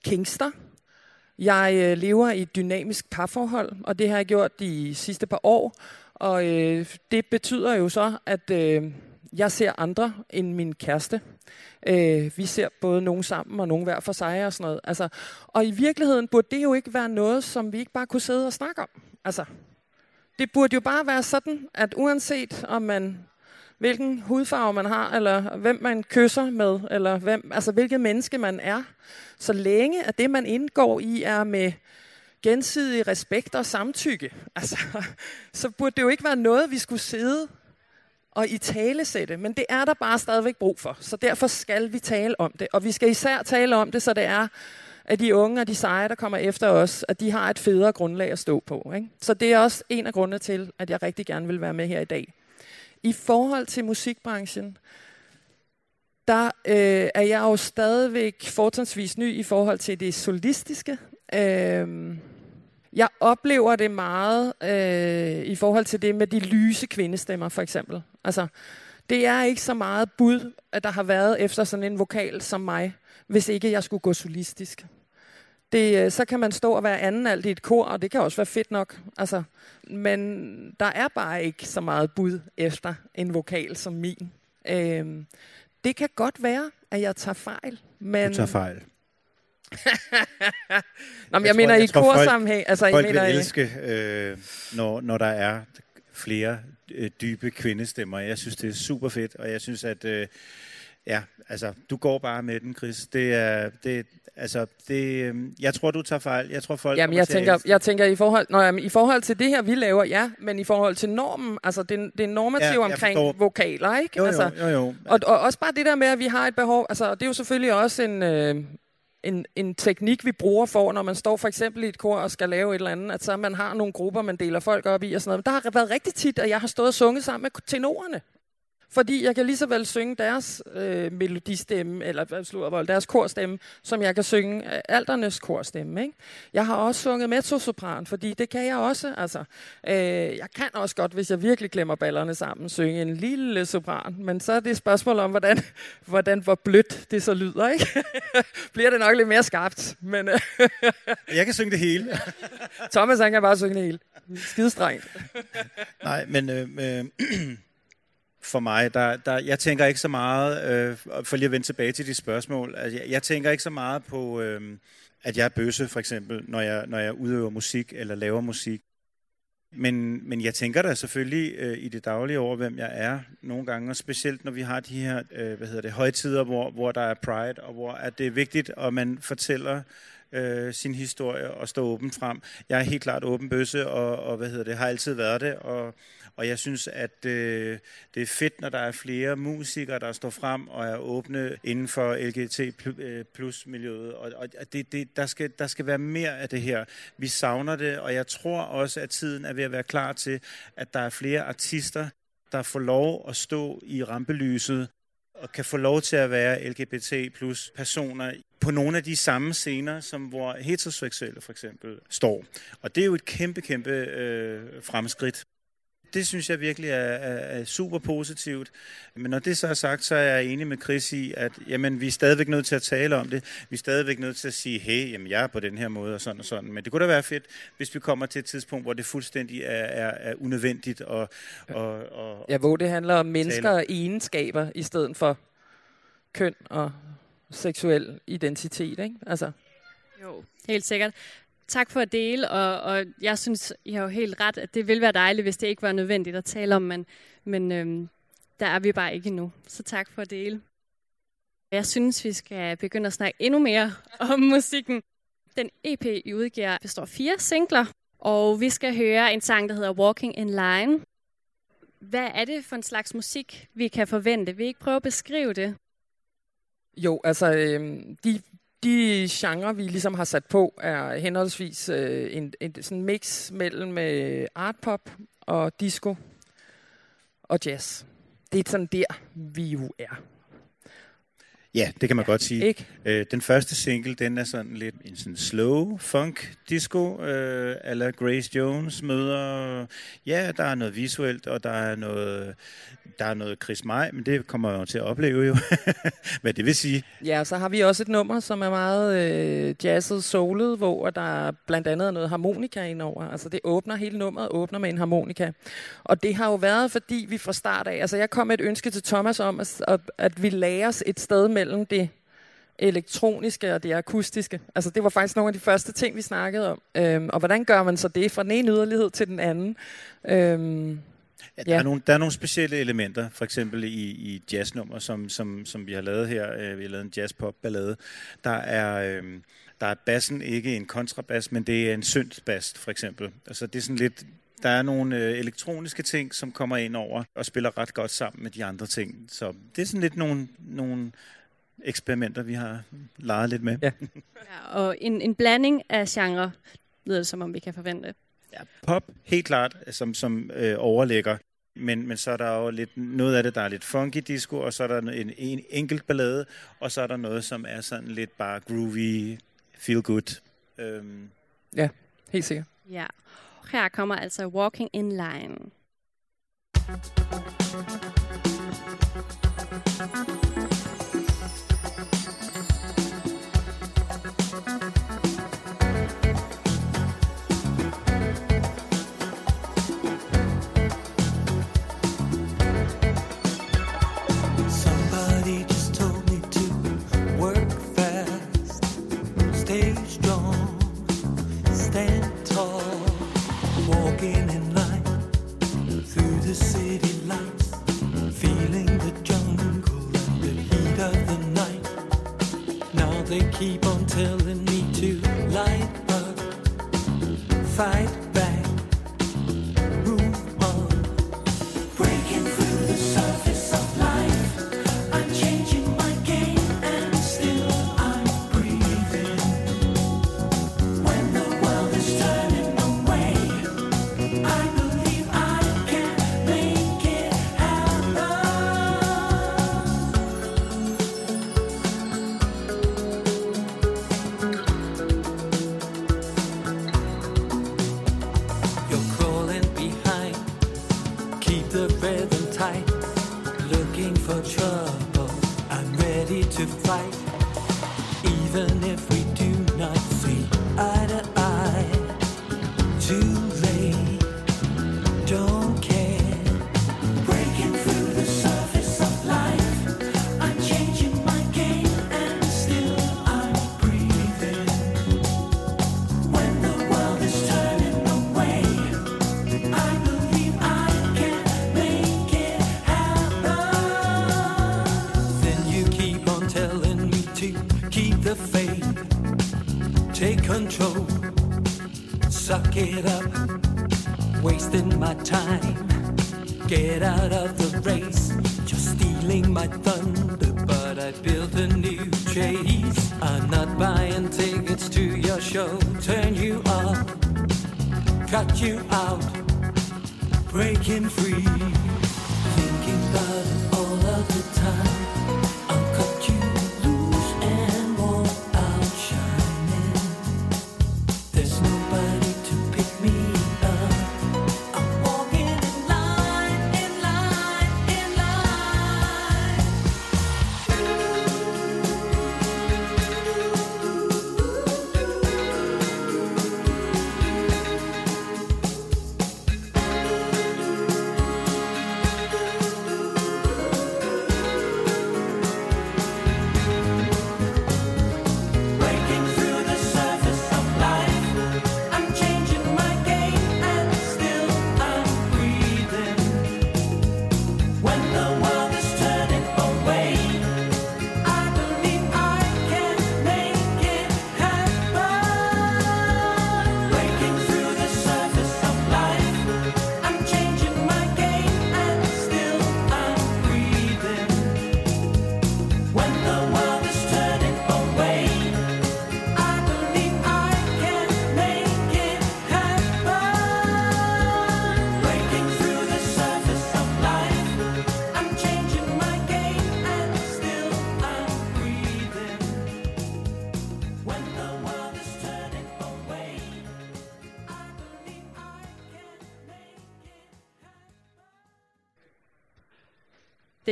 kingster, jeg øh, lever i et dynamisk parforhold, og det har jeg gjort de sidste par år, og øh, det betyder jo så, at øh, jeg ser andre end min kæreste. Øh, vi ser både nogen sammen og nogen hver for sig og sådan noget. Altså, og i virkeligheden burde det jo ikke være noget, som vi ikke bare kunne sidde og snakke om. Altså, det burde jo bare være sådan, at uanset om man hvilken hudfarve man har, eller hvem man kysser med, eller hvem, altså hvilket menneske man er, så længe at det, man indgår i, er med gensidig respekt og samtykke, altså, så burde det jo ikke være noget, vi skulle sidde og i talesætte, men det er der bare stadigvæk brug for. Så derfor skal vi tale om det. Og vi skal især tale om det, så det er, at de unge og de seje, der kommer efter os, at de har et federe grundlag at stå på. Ikke? Så det er også en af grundene til, at jeg rigtig gerne vil være med her i dag. I forhold til musikbranchen, der øh, er jeg jo stadigvæk fortrinsvis ny i forhold til det solistiske. Øh, jeg oplever det meget øh, i forhold til det med de lyse kvindestemmer, for eksempel. Altså, det er ikke så meget bud, at der har været efter sådan en vokal som mig, hvis ikke jeg skulle gå solistisk. Det, øh, så kan man stå og være anden alt i et kor, og det kan også være fedt nok. Altså, men der er bare ikke så meget bud efter en vokal som min. Øh, det kan godt være, at jeg tager fejl. Men... Du tager fejl. Nå, men jeg, jeg mener i korsammenhæng. Altså, folk jeg mener, vil elske, øh, når, når der er flere øh, dybe kvindestemmer. Jeg synes, det er super fedt, og jeg synes, at øh, ja, altså, du går bare med den, Chris. Det er, det, altså, det, øh, jeg tror, du tager fejl. Jeg tror, folk Jamen, jeg tænker, jeg tænker i forhold, nå, jamen, i forhold til det her, vi laver, ja, men i forhold til normen, altså det, det er normativ ja, omkring forstår. vokaler, ikke? Jo, altså, jo, jo, jo. Og, og også bare det der med, at vi har et behov, altså det er jo selvfølgelig også en, øh, en, en teknik, vi bruger for, når man står for eksempel i et kor og skal lave et eller andet, at så man har nogle grupper, man deler folk op i og sådan noget. Men der har været rigtig tit, at jeg har stået og sunget sammen med tenorerne. Fordi jeg kan lige så vel synge deres øh, melodistemme, eller slår, deres korstemme, som jeg kan synge øh, aldernes korstemme. Ikke? Jeg har også sunget mezzosopran, fordi det kan jeg også. Altså, øh, jeg kan også godt, hvis jeg virkelig glemmer ballerne sammen, synge en lille sopran. Men så er det et spørgsmål om, hvordan, hvordan hvor blødt det så lyder. Ikke? Bliver det nok lidt mere skarpt. Men, øh, jeg kan synge det hele. Thomas han kan bare synge det hele. Skidestrengt. Nej, men... Øh, øh, for mig. Der, der, jeg tænker ikke så meget, øh, for lige at vende tilbage til de spørgsmål, altså, jeg, jeg tænker ikke så meget på, øh, at jeg er bøsse, for eksempel, når jeg, når jeg udøver musik eller laver musik. Men, men jeg tænker da selvfølgelig øh, i det daglige over, hvem jeg er nogle gange, og specielt når vi har de her øh, hvad hedder det, højtider, hvor, hvor der er pride, og hvor at det er vigtigt, at man fortæller øh, sin historie og stå åben frem. Jeg er helt klart åben bøsse, og, og hvad hedder det, har altid været det, og, og jeg synes, at øh, det er fedt, når der er flere musikere, der står frem og er åbne inden for LGBT øh, plus miljøet. Og, og det, det, der, skal, der skal være mere af det her. Vi savner det, og jeg tror også, at tiden er ved at være klar til, at der er flere artister, der får lov at stå i rampelyset og kan få lov til at være LGBT plus personer på nogle af de samme scener, som hvor heteroseksuelle for eksempel står. Og det er jo et kæmpe, kæmpe øh, fremskridt det synes jeg virkelig er, er, er super positivt. Men når det så er sagt, så er jeg enig med Chris i, at jamen, vi er stadigvæk nødt til at tale om det. Vi er stadigvæk nødt til at sige, hey, jamen, jeg er på den her måde og sådan og sådan. Men det kunne da være fedt, hvis vi kommer til et tidspunkt, hvor det fuldstændig er, er, er unødvendigt. Og, og, og, ja, hvor det handler om mennesker tale. og egenskaber, i stedet for køn og seksuel identitet, ikke? Altså. Jo, helt sikkert. Tak for at dele, og, og jeg synes, I har jo helt ret, at det ville være dejligt, hvis det ikke var nødvendigt at tale om, men, men øhm, der er vi bare ikke endnu. Så tak for at dele. Jeg synes, vi skal begynde at snakke endnu mere om musikken. Den EP, I udgiver, består af fire singler, og vi skal høre en sang, der hedder Walking in Line. Hvad er det for en slags musik, vi kan forvente? Vil I ikke prøve at beskrive det? Jo, altså øh, de de genre, vi ligesom har sat på, er henholdsvis øh, en, en sådan mix mellem øh, artpop og disco og jazz. Det er sådan der, vi jo er. Ja, det kan man godt sige. Ikke? Øh, den første single, den er sådan lidt en sådan slow funk disco, øh, eller Grace Jones møder, ja, der er noget visuelt, og der er noget, der er noget Chris May, men det kommer jeg jo til at opleve jo, hvad det vil sige. Ja, og så har vi også et nummer, som er meget øh, jazzet, soulet, hvor der blandt andet er noget harmonika indover. Altså det åbner, hele nummeret åbner med en harmonika. Og det har jo været, fordi vi fra start af, altså jeg kom med et ønske til Thomas om, at, at vi lærer os et sted mellem det elektroniske og det akustiske. Altså det var faktisk nogle af de første ting, vi snakkede om. Øhm, og hvordan gør man så det fra den ene yderlighed til den anden? Øhm, Ja, der, ja. er nogle, der er nogle specielle elementer, for eksempel i, i jazznummer, som, som, som vi har lavet her. Øh, vi har lavet en jazz-pop-ballade. Der er, øh, der er bassen ikke en kontrabas, men det er en synth-bass, for eksempel. Altså det er sådan lidt, der er nogle øh, elektroniske ting, som kommer ind over og spiller ret godt sammen med de andre ting. Så det er sådan lidt nogle, nogle eksperimenter, vi har leget lidt med. Ja. ja og en, en blanding af genre, lyder det som om vi kan forvente. Ja, pop, helt klart, som, som øh, overlægger. Men, men så er der jo lidt, noget af det, der er lidt funky disco, og så er der en, en enkelt ballade, og så er der noget, som er sådan lidt bare groovy, feel good. Øhm. Ja, helt sikkert. Ja, her kommer altså Walking in Line. telling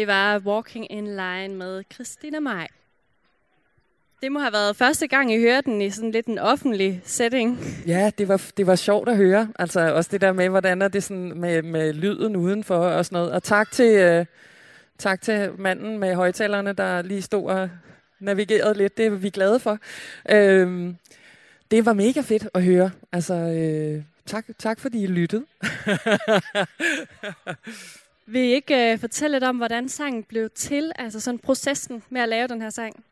Det var Walking in Line med Christina Maj. Det må have været første gang, I hørte den i sådan lidt en offentlig setting. Ja, det var, det var sjovt at høre. Altså også det der med, hvordan er det sådan med, med lyden udenfor og sådan noget. Og tak til, øh, tak til manden med højtalerne, der lige stod og navigerede lidt. Det er vi glade for. Øh, det var mega fedt at høre. Altså, øh, tak, tak fordi I lyttede. Vil I ikke uh, fortælle lidt om, hvordan sangen blev til? Altså sådan processen med at lave den her sang?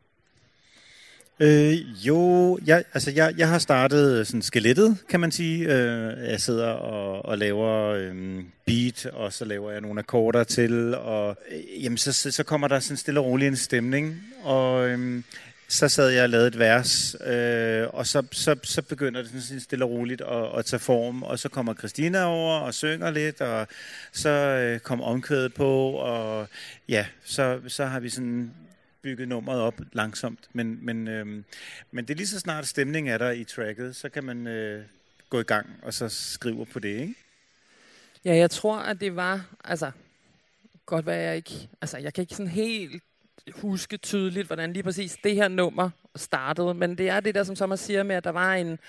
Øh, jo, jeg, altså jeg, jeg har startet sådan skelettet, kan man sige. Øh, jeg sidder og, og laver øh, beat, og så laver jeg nogle akkorder til, og øh, jamen, så, så, så kommer der sådan stille og roligt en stemning, og øh, så sad jeg og lavede et vers, øh, og så, så, så begynder det sådan stille og roligt at, at tage form, og så kommer Christina over og synger lidt, og så øh, kom omkvædet på, og ja, så, så har vi sådan bygget nummeret op langsomt. Men, men, øh, men det er lige så snart stemning er der i tracket, så kan man øh, gå i gang og så skrive på det, ikke? Ja, jeg tror, at det var, altså, godt være jeg ikke, altså, jeg kan ikke sådan helt huske tydeligt, hvordan lige præcis det her nummer startede, men det er det der, som Thomas siger med, at der var en,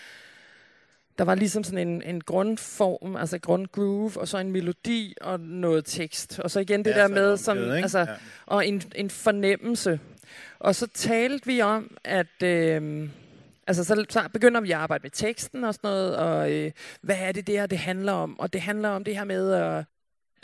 der var ligesom sådan en, en grundform, altså grundgroove, og så en melodi og noget tekst. Og så igen det ja, der med, som, med, altså, ja. og en, en fornemmelse. Og så talte vi om, at... Øh, Altså, så, så begynder vi at arbejde med teksten og sådan noget, og øh, hvad er det der, det handler om? Og det handler om det her med at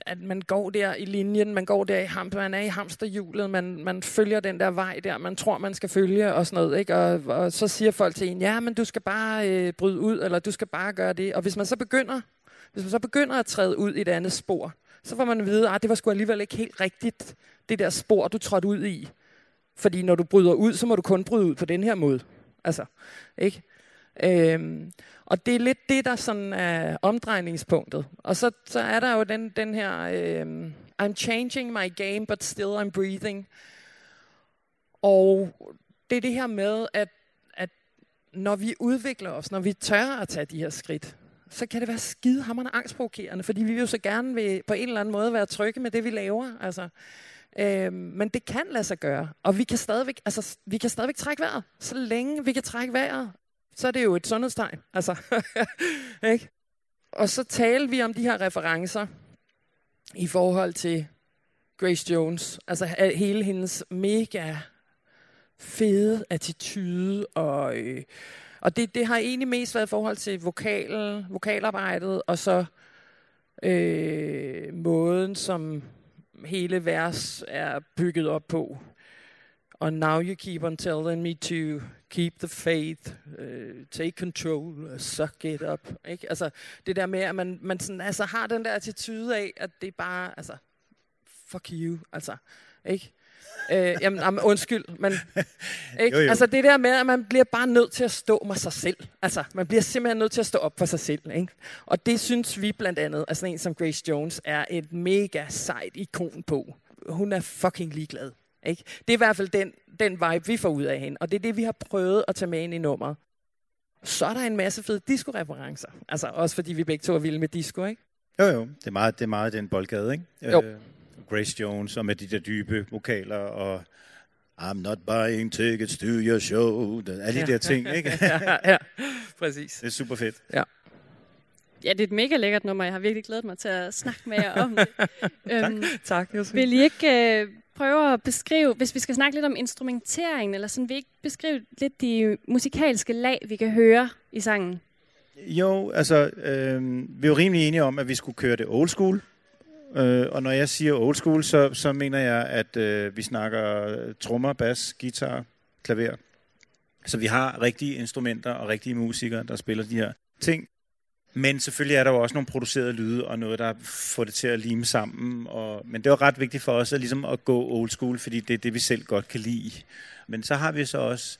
at man går der i linjen, man går der i ham, man er i hamsterhjulet, man, man følger den der vej der, man tror, man skal følge og sådan noget. Ikke? Og, og så siger folk til en, ja, men du skal bare øh, bryde ud, eller du skal bare gøre det. Og hvis man så begynder, hvis man så begynder at træde ud i et andet spor, så får man at vide, at ah, det var sgu alligevel ikke helt rigtigt, det der spor, du trådte ud i. Fordi når du bryder ud, så må du kun bryde ud på den her måde. Altså, ikke? Øhm, og det er lidt det, der sådan er omdrejningspunktet. Og så, så er der jo den, den her, øhm, I'm changing my game, but still I'm breathing. Og det er det her med, at, at når vi udvikler os, når vi tør at tage de her skridt, så kan det være skidehammerende angstprovokerende, fordi vi vil jo så gerne vil, på en eller anden måde være trygge med det, vi laver. Altså, øhm, men det kan lade sig gøre, og vi kan stadigvæk, altså, vi kan stadigvæk trække vejret, så længe vi kan trække vejret så er det jo et sundhedstegn. Altså, ikke? Og så taler vi om de her referencer i forhold til Grace Jones. Altså hele hendes mega fede attitude og... Øh, og det, det har egentlig mest været i forhold til vokalen, vokalarbejdet, og så øh, måden, som hele vers er bygget op på. Og now you keep on telling me to keep the faith, uh, take control, suck it up. Ikke? Altså, det der med, at man, man sådan, altså, har den der attitude af, at det er bare, altså, fuck you, altså, ikke? øh, jamen, jamen, undskyld, men ikke? Jo, jo. Altså, det der med, at man bliver bare nødt til at stå med sig selv. Altså, man bliver simpelthen nødt til at stå op for sig selv. Ikke? Og det synes vi blandt andet, altså en som Grace Jones, er et mega sejt ikon på. Hun er fucking ligeglad. Ikke? Det er i hvert fald den, den vibe, vi får ud af hende. Og det er det, vi har prøvet at tage med ind i nummeret. Så er der en masse fede disco-referencer. Altså også fordi vi begge to er vilde med disco, ikke? Jo, jo. Det er meget, det er meget den boldgade, ikke? Jo. Uh, Grace Jones og med de der dybe vokaler og I'm not buying tickets to your show. Alle de ja. der ting, ikke? ja, ja, præcis. Det er super fedt. Ja. Ja, det er et mega lækkert nummer. Jeg har virkelig glædet mig til at snakke med jer om det. øhm, tak, tak Vil I ikke øh, prøve at beskrive, hvis vi skal snakke lidt om instrumenteringen, eller sådan, vil I ikke beskrive lidt de musikalske lag, vi kan høre i sangen? Jo, altså, øh, vi er jo rimelig enige om, at vi skulle køre det old school. Øh, og når jeg siger old school, så, så mener jeg, at øh, vi snakker trommer, bas, guitar, klaver. Så vi har rigtige instrumenter og rigtige musikere, der spiller de her ting. Men selvfølgelig er der jo også nogle producerede lyde, og noget, der får det til at lime sammen. Og, men det var ret vigtigt for os at, ligesom at gå old school, fordi det er det, vi selv godt kan lide. Men så har vi så også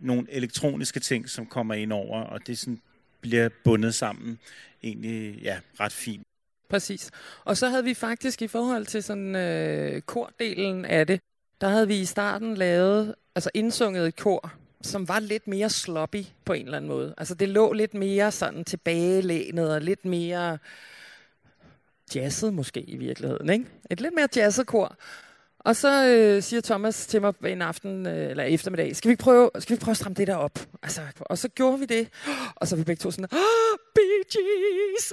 nogle elektroniske ting, som kommer ind over, og det sådan bliver bundet sammen egentlig ja, ret fint. Præcis. Og så havde vi faktisk i forhold til sådan øh, kordelen af det, der havde vi i starten lavet, altså indsunget et kor, som var lidt mere sloppy på en eller anden måde. Altså det lå lidt mere sådan tilbagelænet og lidt mere jazzet måske i virkeligheden. Ikke? Et lidt mere jazzet kor. Og så øh, siger Thomas til mig en aften, øh, eller eftermiddag, skal vi, ikke prøve, skal vi ikke prøve at stramme det der op? Altså, og så gjorde vi det, og så var vi begge to sådan, oh, Bee Gees!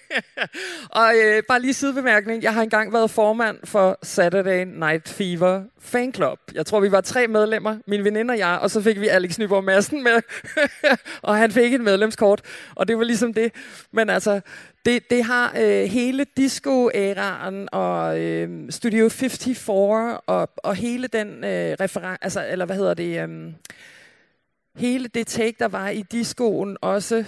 og øh, bare lige sidebemærkning, jeg har engang været formand for Saturday Night Fever Fan Club. Jeg tror, vi var tre medlemmer, min veninde og jeg, og så fik vi Alex Nyborg Madsen med, og han fik et medlemskort, og det var ligesom det. Men altså, det, det har øh, hele disco-æraen og øh, Studio 54 og, og hele den øh, reference, altså, eller hvad hedder det, øh, hele det take, der var i discoen også,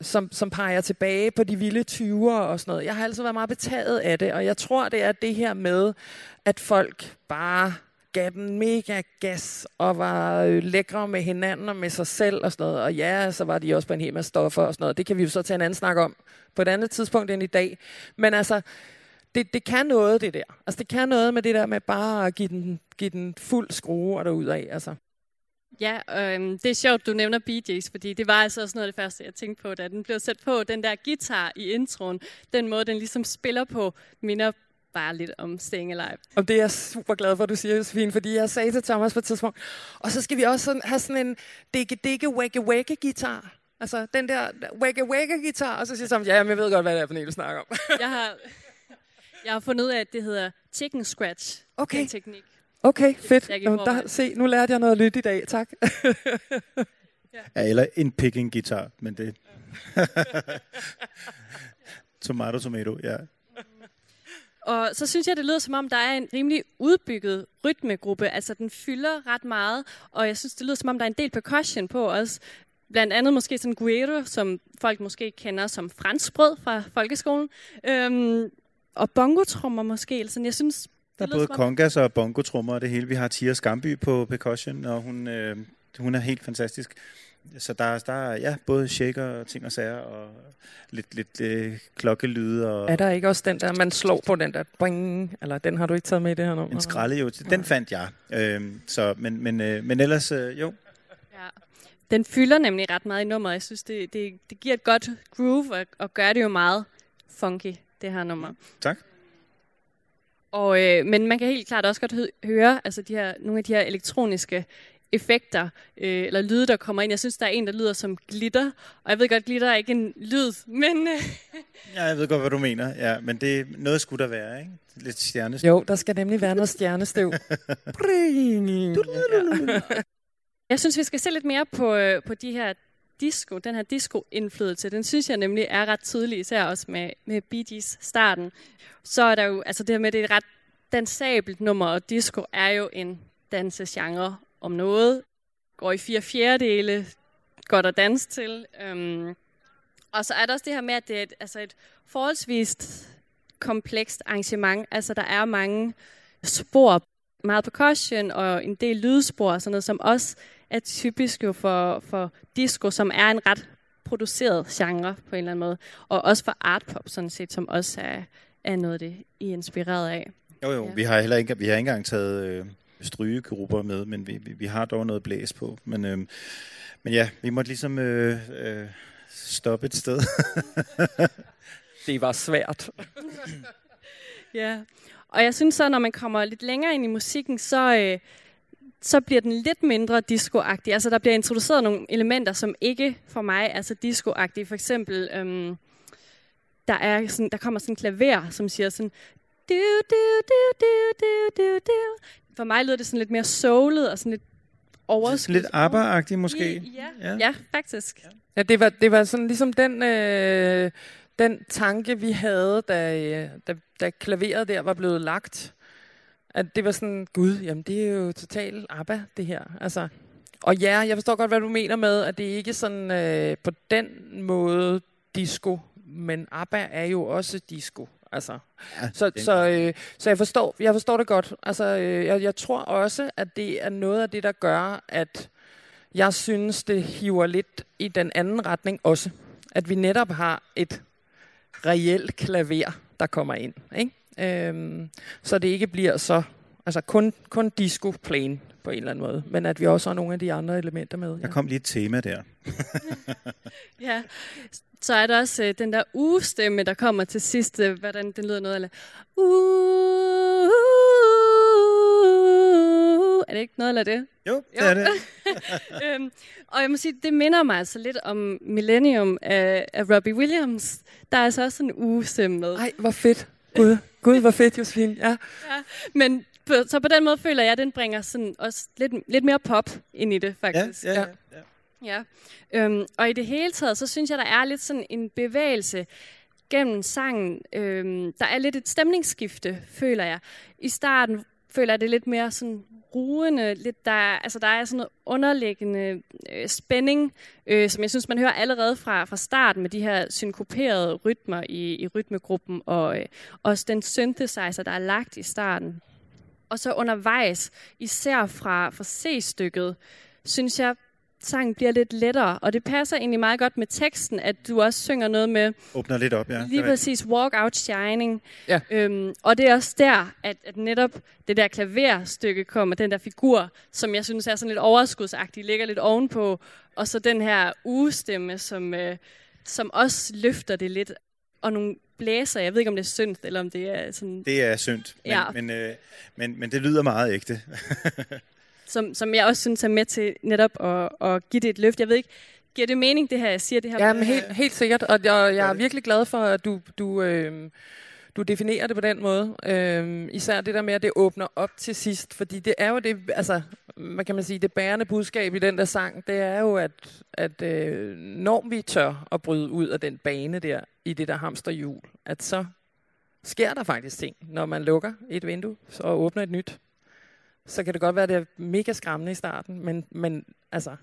som, som peger tilbage på de vilde 20'er og sådan noget. Jeg har altid været meget betaget af det, og jeg tror, det er det her med, at folk bare gav den mega gas og var øh, lækre med hinanden og med sig selv og sådan noget. Og ja, så var de også på en hel masse stoffer og sådan noget. Det kan vi jo så tage en anden snak om på et andet tidspunkt end i dag. Men altså, det, det kan noget, det der. Altså, det kan noget med det der med bare at give den, give den fuld skrue og derud af. Altså. Ja, øh, det er sjovt, du nævner BJ's, fordi det var altså også noget af det første, jeg tænkte på, da den blev sat på. Den der guitar i introen, den måde, den ligesom spiller på, minder bare lidt om Staying Alive. Og det er jeg super glad for, at du siger, Josefine, fordi jeg sagde til Thomas på et tidspunkt, og så skal vi også sådan, have sådan en digge digge wagge wagge guitar. Altså den der wagge wagge guitar, og så siger Thomas, ja, men jeg ved godt, hvad det er for en, du snakker om. jeg, har, jeg har fundet ud af, at det hedder chicken scratch. Okay. Den teknik. Okay, fedt. Nå, der, se, nu lærte jeg noget lytte i dag. Tak. ja, eller en picking guitar, men det... tomato, tomato, ja. Og så synes jeg, det lyder som om, der er en rimelig udbygget rytmegruppe. Altså, den fylder ret meget, og jeg synes, det lyder som om, der er en del percussion på også. Blandt andet måske sådan guero, som folk måske kender som franskbrød fra folkeskolen. Øhm, og bongotrummer måske. Sådan, jeg synes, der er både kongas og bongotrummer og det hele. Vi har Tia Skamby på percussion, og hun, øh, hun er helt fantastisk. Så der, der er ja, både shaker og ting og sager, og lidt, lidt øh, klokkelyde. Og er der ikke også den der, man slår på den der, boing, eller den har du ikke taget med i det her nummer? En skralde jo, den fandt jeg. Øhm, så, men, men, øh, men ellers, øh, jo. Ja. Den fylder nemlig ret meget i nummeret. Jeg synes, det, det, det giver et godt groove, og, og gør det jo meget funky, det her nummer. Tak. Og, øh, men man kan helt klart også godt høre altså de her, nogle af de her elektroniske effekter øh, eller lyde, der kommer ind. Jeg synes, der er en, der lyder som glitter, og jeg ved godt, glitter er ikke en lyd, men... Øh. ja, jeg ved godt, hvad du mener, ja, men det noget skulle der være, ikke? Lidt stjernestøv. Jo, der skal nemlig være noget stjernestøv. jeg synes, vi skal se lidt mere på, øh, på de her disco, den her disco-indflydelse, den synes jeg nemlig er ret tydelig, især også med, med Bee Gees starten. Så er der jo, altså det her med, det er et ret dansabelt nummer, og disco er jo en dansegenre om noget. Går i fire fjerdedele, godt at danse til. Øhm, og så er der også det her med, at det er et, altså et forholdsvis komplekst arrangement. Altså der er mange spor, meget percussion og en del lydspor og sådan noget, som også er typisk jo for, for disco, som er en ret produceret genre på en eller anden måde. Og også for artpop sådan set, som også er, er noget, det I er inspireret af. Jo, jo. Ja. Vi har heller ikke, vi har ikke engang taget øh, strygegrupper med, men vi, vi, vi har dog noget blæs på. Men, øh, men ja, vi måtte ligesom øh, øh, stoppe et sted. det var svært. ja, og jeg synes så, når man kommer lidt længere ind i musikken, så... Øh, så bliver den lidt mindre discoagtig. Altså, der bliver introduceret nogle elementer, som ikke for mig er så discoagtige. For eksempel, øhm, der, er sådan, der kommer sådan en klaver, som siger sådan... Du, du, du, du, du, du, du. For mig lyder det sådan lidt mere soulet og sådan lidt overskud. Lidt ABBA-agtigt måske? Ja, ja. ja faktisk. Ja, det var, det var sådan ligesom den, øh, den tanke, vi havde, da, da, da klaveret der var blevet lagt at det var sådan, gud, jamen det er jo totalt ABBA, det her. Altså, og ja, jeg forstår godt, hvad du mener med, at det ikke sådan øh, på den måde disco, men ABBA er jo også disco. Altså, ja, så, så, øh, så jeg forstår, jeg forstår det godt. Altså, øh, jeg, jeg tror også, at det er noget af det, der gør, at jeg synes, det hiver lidt i den anden retning også. At vi netop har et reelt klaver, der kommer ind. Ikke? Øhm, så det ikke bliver så, altså kun, kun disco plain på en eller anden måde, men at vi også har nogle af de andre elementer med. Ja. Der kom lige et tema der. ja, så er der også øh, den der ugestemme, der kommer til sidst, øh, hvordan den lyder noget, eller uh, uh, Uh, er det ikke noget af det? Jo, det er det. øhm, og jeg må sige, det minder mig altså lidt om Millennium af, af Robbie Williams. Der er altså også en ugestemme med. Ej, hvor fedt. Gud, Gud hvor fedt, Josefine. Ja. Ja, men på, så på den måde føler jeg, at den bringer sådan også lidt, lidt mere pop ind i det, faktisk. ja, ja. ja. Ja. Ja. Øhm, og i det hele taget, så synes jeg, der er lidt sådan en bevægelse gennem sangen. Øhm, der er lidt et stemningsskifte, føler jeg. I starten føler jeg det lidt mere sådan ruende, lidt der, altså der er sådan noget underliggende øh, spænding, øh, som jeg synes, man hører allerede fra, fra starten med de her synkoperede rytmer i, i rytmegruppen, og øh, også den synthesizer, der er lagt i starten. Og så undervejs, især fra, fra C-stykket, synes jeg, sangen bliver lidt lettere, og det passer egentlig meget godt med teksten, at du også synger noget med Åbner lidt op, ja. lige præcis Walk Out Shining. Ja. Øhm, og det er også der, at, at netop det der klaverstykke kommer, den der figur, som jeg synes er sådan lidt overskudsagtig, ligger lidt ovenpå, og så den her ugestemme, som, øh, som også løfter det lidt, og nogle blæser, jeg ved ikke om det er synd, eller om det er sådan, Det er synd, men, Ja. men, øh, men, men det lyder meget ægte. som, som jeg også synes er med til netop at, at give det et løft. Jeg ved ikke, giver det mening, det her, jeg siger det her? Ja, men helt, helt sikkert. Og jeg, jeg er virkelig glad for, at du, du, øh, du definerer det på den måde. Øh, især det der med, at det åbner op til sidst. Fordi det er jo det, altså, hvad kan man sige, det bærende budskab i den der sang, det er jo, at, at øh, når vi tør at bryde ud af den bane der, i det der hamsterhjul, at så sker der faktisk ting, når man lukker et vindue og åbner et nyt. Så kan det godt være, det er mega skræmmende i starten, men, men altså,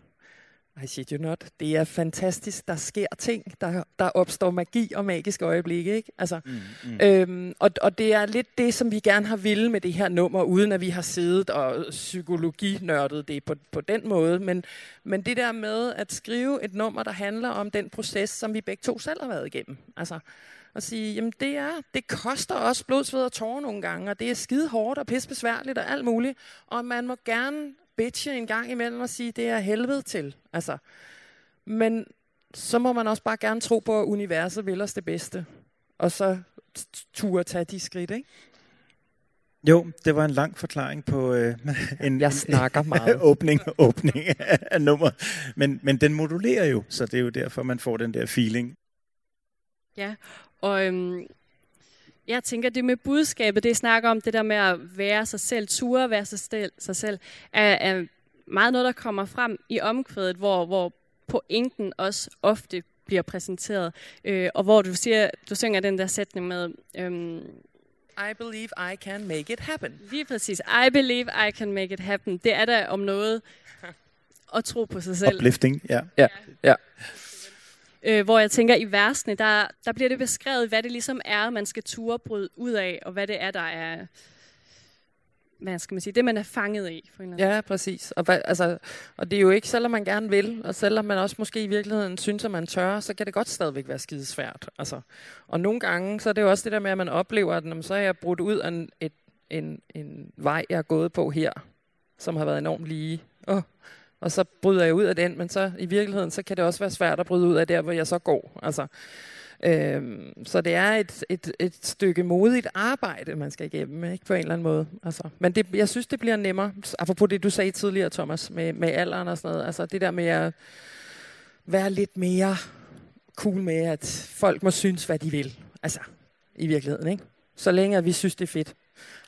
I shit you not. Det er fantastisk. Der sker ting. Der, der opstår magi og magiske øjeblikke. Ikke? Altså, Mm, mm. øhm, og, og det er lidt det, som vi gerne har ville med det her nummer, uden at vi har siddet og psykologinørdet det på, på den måde. Men, men det der med at skrive et nummer, der handler om den proces, som vi begge to selv har været igennem. Altså, at sige, jamen det er, det koster også blod, sved og tårer nogle gange, og det er skide hårdt og pisse besværligt og alt muligt, og man må gerne bitche en gang imellem og sige, det er helvede til. Altså, men så må man også bare gerne tro på, at universet vil os det bedste, og så turde tage de skridt, ikke? Jo, det var en lang forklaring på øh, en, Jeg snakker meget. åbning, åbning af nummer. Men, men den modulerer jo, så det er jo derfor, man får den der feeling. Ja, og øhm, jeg tænker, det med budskabet, det snakker om det der med at være sig selv, ture være sig selv, sig selv er, er meget noget, der kommer frem i omkvædet, hvor, hvor pointen også ofte bliver præsenteret, øh, og hvor du siger, du synger den der sætning med, øhm, I believe I can make it happen. lige præcis, I believe I can make it happen. Det er der om noget at tro på sig selv. Uplifting, ja. Ja, ja. Øh, hvor jeg tænker, i versene, der, der bliver det beskrevet, hvad det ligesom er, man skal ture bryde ud af, og hvad det er, der er, hvad skal man sige, det man er fanget i. For en eller anden. Ja, præcis. Og, hvad, altså, og det er jo ikke, selvom man gerne vil, og selvom man også måske i virkeligheden synes, at man tør, så kan det godt stadigvæk være skidesvært. Altså. Og nogle gange, så er det jo også det der med, at man oplever, at man så er jeg brudt ud af en, et, en, en vej, jeg er gået på her, som har været enormt lige. Oh. Og så bryder jeg ud af den, men så i virkeligheden, så kan det også være svært at bryde ud af der, hvor jeg så går. Altså, Øhm, så det er et, et, et stykke modigt arbejde, man skal igennem, ikke? på en eller anden måde. Altså, men det, jeg synes, det bliver nemmere. Apropos det, du sagde tidligere, Thomas, med, med alderen og sådan noget. Altså det der med at være lidt mere cool med, at folk må synes, hvad de vil. Altså, i virkeligheden, ikke? Så længe at vi synes, det er fedt.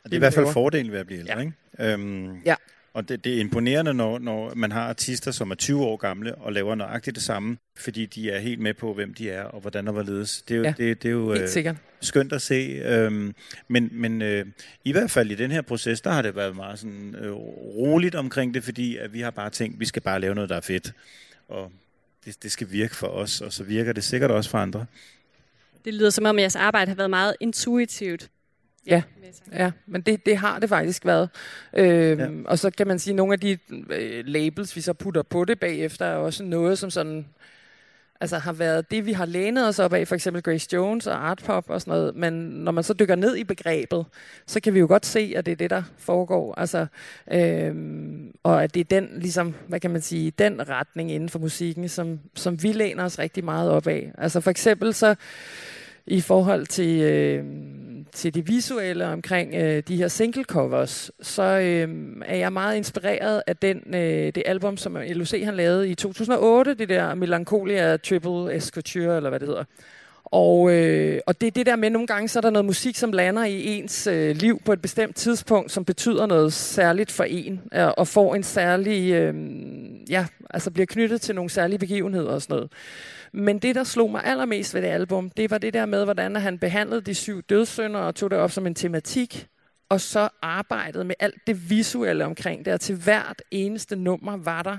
Og det er i hvert fald fordelen ved at blive ældre, Ja. ikke? Øhm, Ja. Og det, det er imponerende, når, når man har artister, som er 20 år gamle og laver nøjagtigt det samme, fordi de er helt med på, hvem de er og hvordan og hvorledes. Det er jo, Ja. det, det er jo øh, sikkert. skønt at se. Øhm, men men øh, i hvert fald i den her proces, der har det været meget sådan, øh, roligt omkring det, fordi at vi har bare tænkt, vi skal bare lave noget, der er fedt. Og det, det skal virke for os, og så virker det sikkert også for andre. Det lyder som om, at jeres arbejde har været meget intuitivt. Ja. Ja, men det, det har det faktisk været. Øhm, ja. Og så kan man sige, at nogle af de øh, labels, vi så putter på det bagefter, er også noget, som sådan altså har været det, vi har lænet os op af, for eksempel Grace Jones og Art Pop og sådan noget. Men når man så dykker ned i begrebet, så kan vi jo godt se, at det er det, der foregår. Altså, øhm, og at det er den, ligesom, hvad kan man sige, den retning inden for musikken, som, som vi læner os rigtig meget op af. Altså for eksempel så i forhold til, øh, til det visuelle omkring øh, de her single covers, så øh, er jeg meget inspireret af den, øh, det album, som LOC han lavede i 2008, det der Melancholia Triple Escouture, eller hvad det hedder. Og, øh, og det er det der med, nogle gange så er der noget musik, som lander i ens øh, liv på et bestemt tidspunkt, som betyder noget særligt for en, øh, og får en særlig, øh, ja, altså bliver knyttet til nogle særlige begivenheder og sådan noget. Men det, der slog mig allermest ved det album, det var det der med, hvordan han behandlede de syv dødssynder og tog det op som en tematik, og så arbejdede med alt det visuelle omkring det, og til hvert eneste nummer var der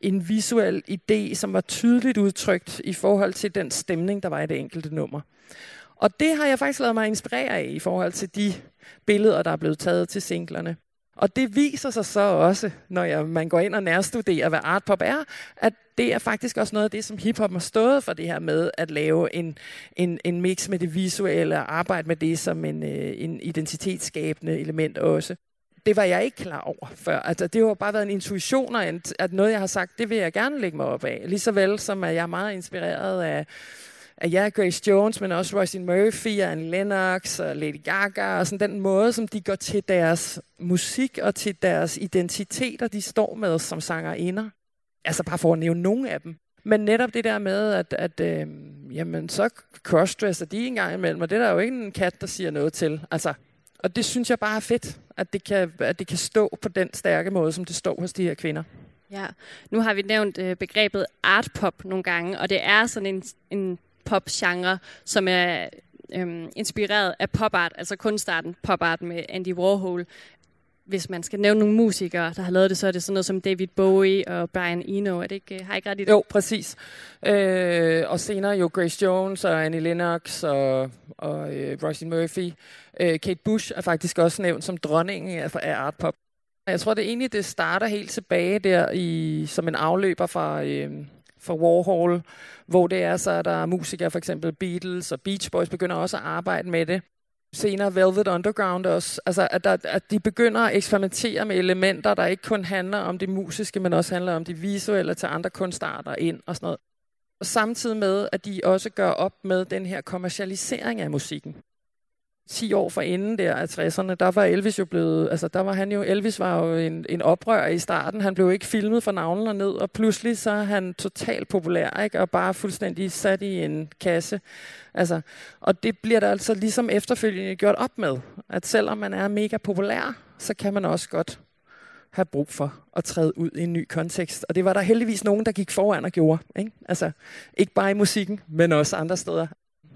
en visuel idé, som var tydeligt udtrykt i forhold til den stemning, der var i det enkelte nummer. Og det har jeg faktisk lavet mig inspirere af i forhold til de billeder, der er blevet taget til singlerne. Og det viser sig så også, når jeg, man går ind og nærstuderer, hvad artpop er, at det er faktisk også noget af det, som hiphop har stået for det her med at lave en, en, en mix med det visuelle og arbejde med det som en, øh, en identitetsskabende element også. Det var jeg ikke klar over før. Altså, det har bare været en intuition, og at noget, jeg har sagt, det vil jeg gerne lægge mig op af. Lige vel som at jeg er meget inspireret af af ja, Grace Jones, men også Roisin Murphy og Anne Lennox og Lady Gaga, og sådan den måde, som de går til deres musik og til deres identiteter, de står med som sangerinder. Altså bare for at nævne nogle af dem. Men netop det der med, at, at øh, jamen, så crossdresser de en gang imellem, og det er der jo ikke en kat, der siger noget til. Altså, og det synes jeg bare er fedt, at det, kan, at det kan stå på den stærke måde, som det står hos de her kvinder. Ja, nu har vi nævnt øh, begrebet art pop nogle gange, og det er sådan en, en pop-genre, som er øhm, inspireret af pop-art, altså kunstarten pop-art med Andy Warhol. Hvis man skal nævne nogle musikere, der har lavet det, så er det sådan noget som David Bowie og Brian Eno. Er det ikke, øh, har jeg ikke ret i det? Jo, præcis. Øh, og senere jo Grace Jones og Annie Lennox og, og øh, Roisin Murphy. Øh, Kate Bush er faktisk også nævnt som dronningen af, af art pop. Jeg tror det egentlig, det starter helt tilbage der i som en afløber fra, øh, fra Warhol, hvor det er så, at der er musikere, for eksempel Beatles og Beach Boys, begynder også at arbejde med det. Senere Velvet Underground også. Altså, at, der, at de begynder at eksperimentere med elementer, der ikke kun handler om det musiske, men også handler om det visuelle til andre kunstarter ind og sådan noget. Og samtidig med, at de også gør op med den her kommercialisering af musikken. 10 år for inden der af 60'erne, der var Elvis jo blevet, altså der var han jo, Elvis var jo en, en oprør i starten, han blev ikke filmet fra navlen og ned, og pludselig så er han totalt populær, ikke? og bare fuldstændig sat i en kasse. Altså, og det bliver der altså ligesom efterfølgende gjort op med, at selvom man er mega populær, så kan man også godt have brug for at træde ud i en ny kontekst. Og det var der heldigvis nogen, der gik foran og gjorde. Ikke? Altså, ikke bare i musikken, men også andre steder,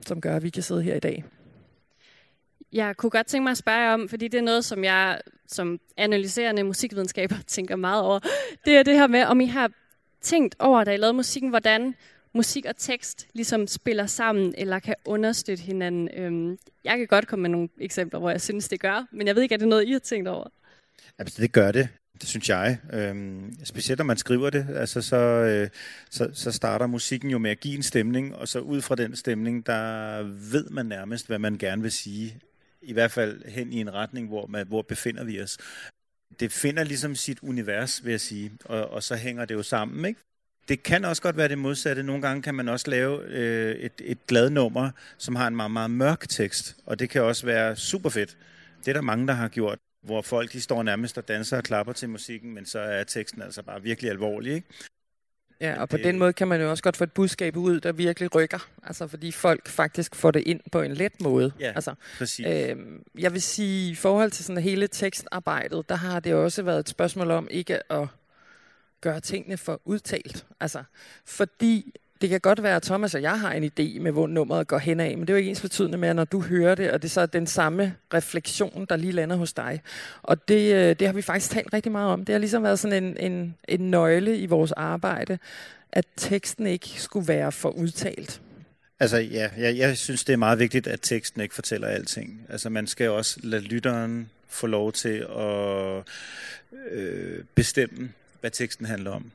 som gør, at vi kan sidde her i dag. Jeg kunne godt tænke mig at spørge jer om, fordi det er noget, som jeg som analyserende musikvidenskaber tænker meget over. Det er det her med, om I har tænkt over, da I lavede musikken, hvordan musik og tekst ligesom spiller sammen, eller kan understøtte hinanden. Øhm, jeg kan godt komme med nogle eksempler, hvor jeg synes, det gør, men jeg ved ikke, er det noget, I har tænkt over? Altså, det gør det. Det synes jeg. Øhm, specielt når man skriver det, altså så, øh, så, så starter musikken jo med at give en stemning, og så ud fra den stemning, der ved man nærmest, hvad man gerne vil sige i hvert fald hen i en retning, hvor, man, hvor befinder vi os. Det finder ligesom sit univers, vil jeg sige, og, og så hænger det jo sammen, ikke? Det kan også godt være det modsatte. Nogle gange kan man også lave øh, et, et glad nummer, som har en meget, meget mørk tekst, og det kan også være super fedt. Det er der mange, der har gjort, hvor folk de står nærmest og danser og klapper til musikken, men så er teksten altså bare virkelig alvorlig. Ikke? Ja, og på det... den måde kan man jo også godt få et budskab ud, der virkelig rykker. Altså fordi folk faktisk får det ind på en let måde. Ja, altså, præcis. Øhm, jeg vil sige, i forhold til sådan hele tekstarbejdet, der har det også været et spørgsmål om ikke at gøre tingene for udtalt. Altså, fordi det kan godt være, at Thomas og jeg har en idé med, hvor nummeret går hen af, men det er jo ikke ens betydende med, når du hører det, og det er så den samme refleksion, der lige lander hos dig. Og det, øh, det har vi faktisk talt rigtig meget om. Det har ligesom været sådan en, en, en nøgle i vores arbejde, at teksten ikke skulle være for udtalt. Altså ja, jeg, jeg synes, det er meget vigtigt, at teksten ikke fortæller alting. Altså man skal også lade lytteren få lov til at øh, bestemme, hvad teksten handler om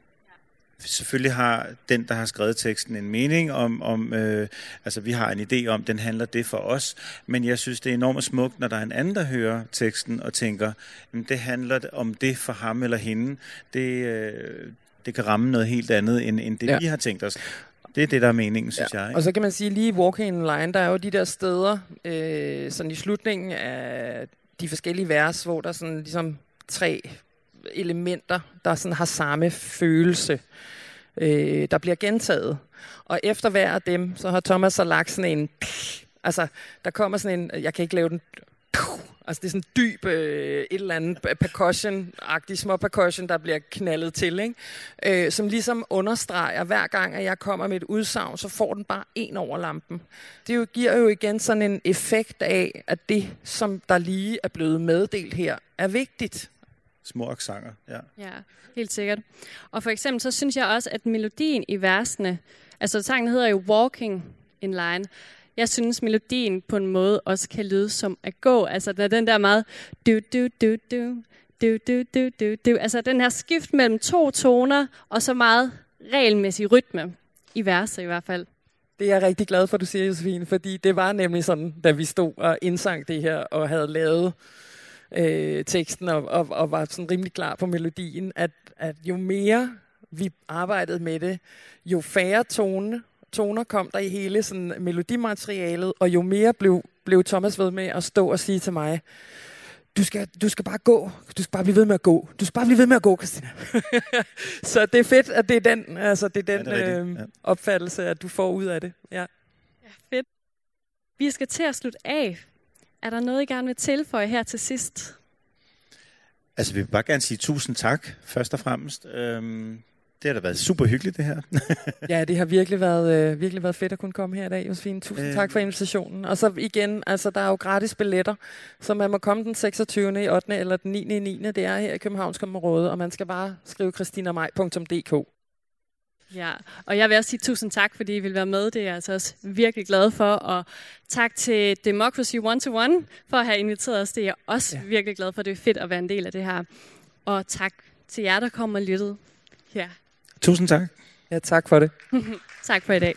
selvfølgelig har den, der har skrevet teksten, en mening om, om øh, altså vi har en idé om, den handler det for os, men jeg synes, det er enormt smukt, når der er en anden, der hører teksten og tænker, jamen, det handler om det for ham eller hende. Det, øh, det kan ramme noget helt andet, end, end det ja. vi har tænkt os. Det er det, der er meningen, synes ja. jeg. Ikke? Og så kan man sige, lige i Walking in Line, der er jo de der steder, øh, sådan i slutningen af de forskellige vers, hvor der er sådan ligesom tre elementer, der sådan har samme følelse, øh, der bliver gentaget. Og efter hver af dem, så har Thomas så lagt sådan en... Altså, der kommer sådan en... Jeg kan ikke lave den Altså det er sådan en dyb, øh, et eller andet percussion-agtig, små percussion, der bliver knaldet til, ikke? Øh, som ligesom understreger, hver gang, at jeg kommer med et udsagn, så får den bare en over lampen. Det jo, giver jo igen sådan en effekt af, at det, som der lige er blevet meddelt her, er vigtigt. Små aksanger, ja. Ja, helt sikkert. Og for eksempel, så synes jeg også, at melodien i versene, altså sangen hedder jo Walking in Line, jeg synes, melodien på en måde også kan lyde som at gå. Altså, der er den der meget du, du, du, du, du, du, du, du, du. Altså, den her skift mellem to toner, og så meget regelmæssig rytme. I verset i hvert fald. Det er jeg rigtig glad for, du siger, Josefine, fordi det var nemlig sådan, da vi stod og indsang det her, og havde lavet øh, teksten, og, og, og var sådan rimelig klar på melodien, at, at jo mere vi arbejdede med det, jo færre tone toner kom der i hele sådan, melodimaterialet, og jo mere blev, blev Thomas ved med at stå og sige til mig, du skal, du skal bare gå. Du skal bare blive ved med at gå. Du skal bare blive ved med at gå, Christina. så det er fedt, at det er den, altså, det er den ja, det er øh, ja. opfattelse, at du får ud af det. Ja. ja, fedt. Vi skal til at slutte af. Er der noget, I gerne vil tilføje her til sidst? Altså, vi vil bare gerne sige tusind tak, først og fremmest. Øhm, det har da været super hyggeligt, det her. ja, det har virkelig været, øh, virkelig været fedt at kunne komme her i dag, Josefine. Tusind øh. tak for invitationen. Og så igen, altså, der er jo gratis billetter, så man må komme den 26. i 8. eller den 9. i 9. Det er her i Københavns Område, og man skal bare skrive christinamaj.dk. Ja, og jeg vil også sige tusind tak, fordi I vil være med. Det er jeg altså også virkelig glad for. Og tak til Democracy One to One for at have inviteret os. Det er jeg også ja. virkelig glad for. Det er fedt at være en del af det her. Og tak til jer, der kommer og lyttede. Ja. Tusind tak. Ja, tak for det. tak for i dag.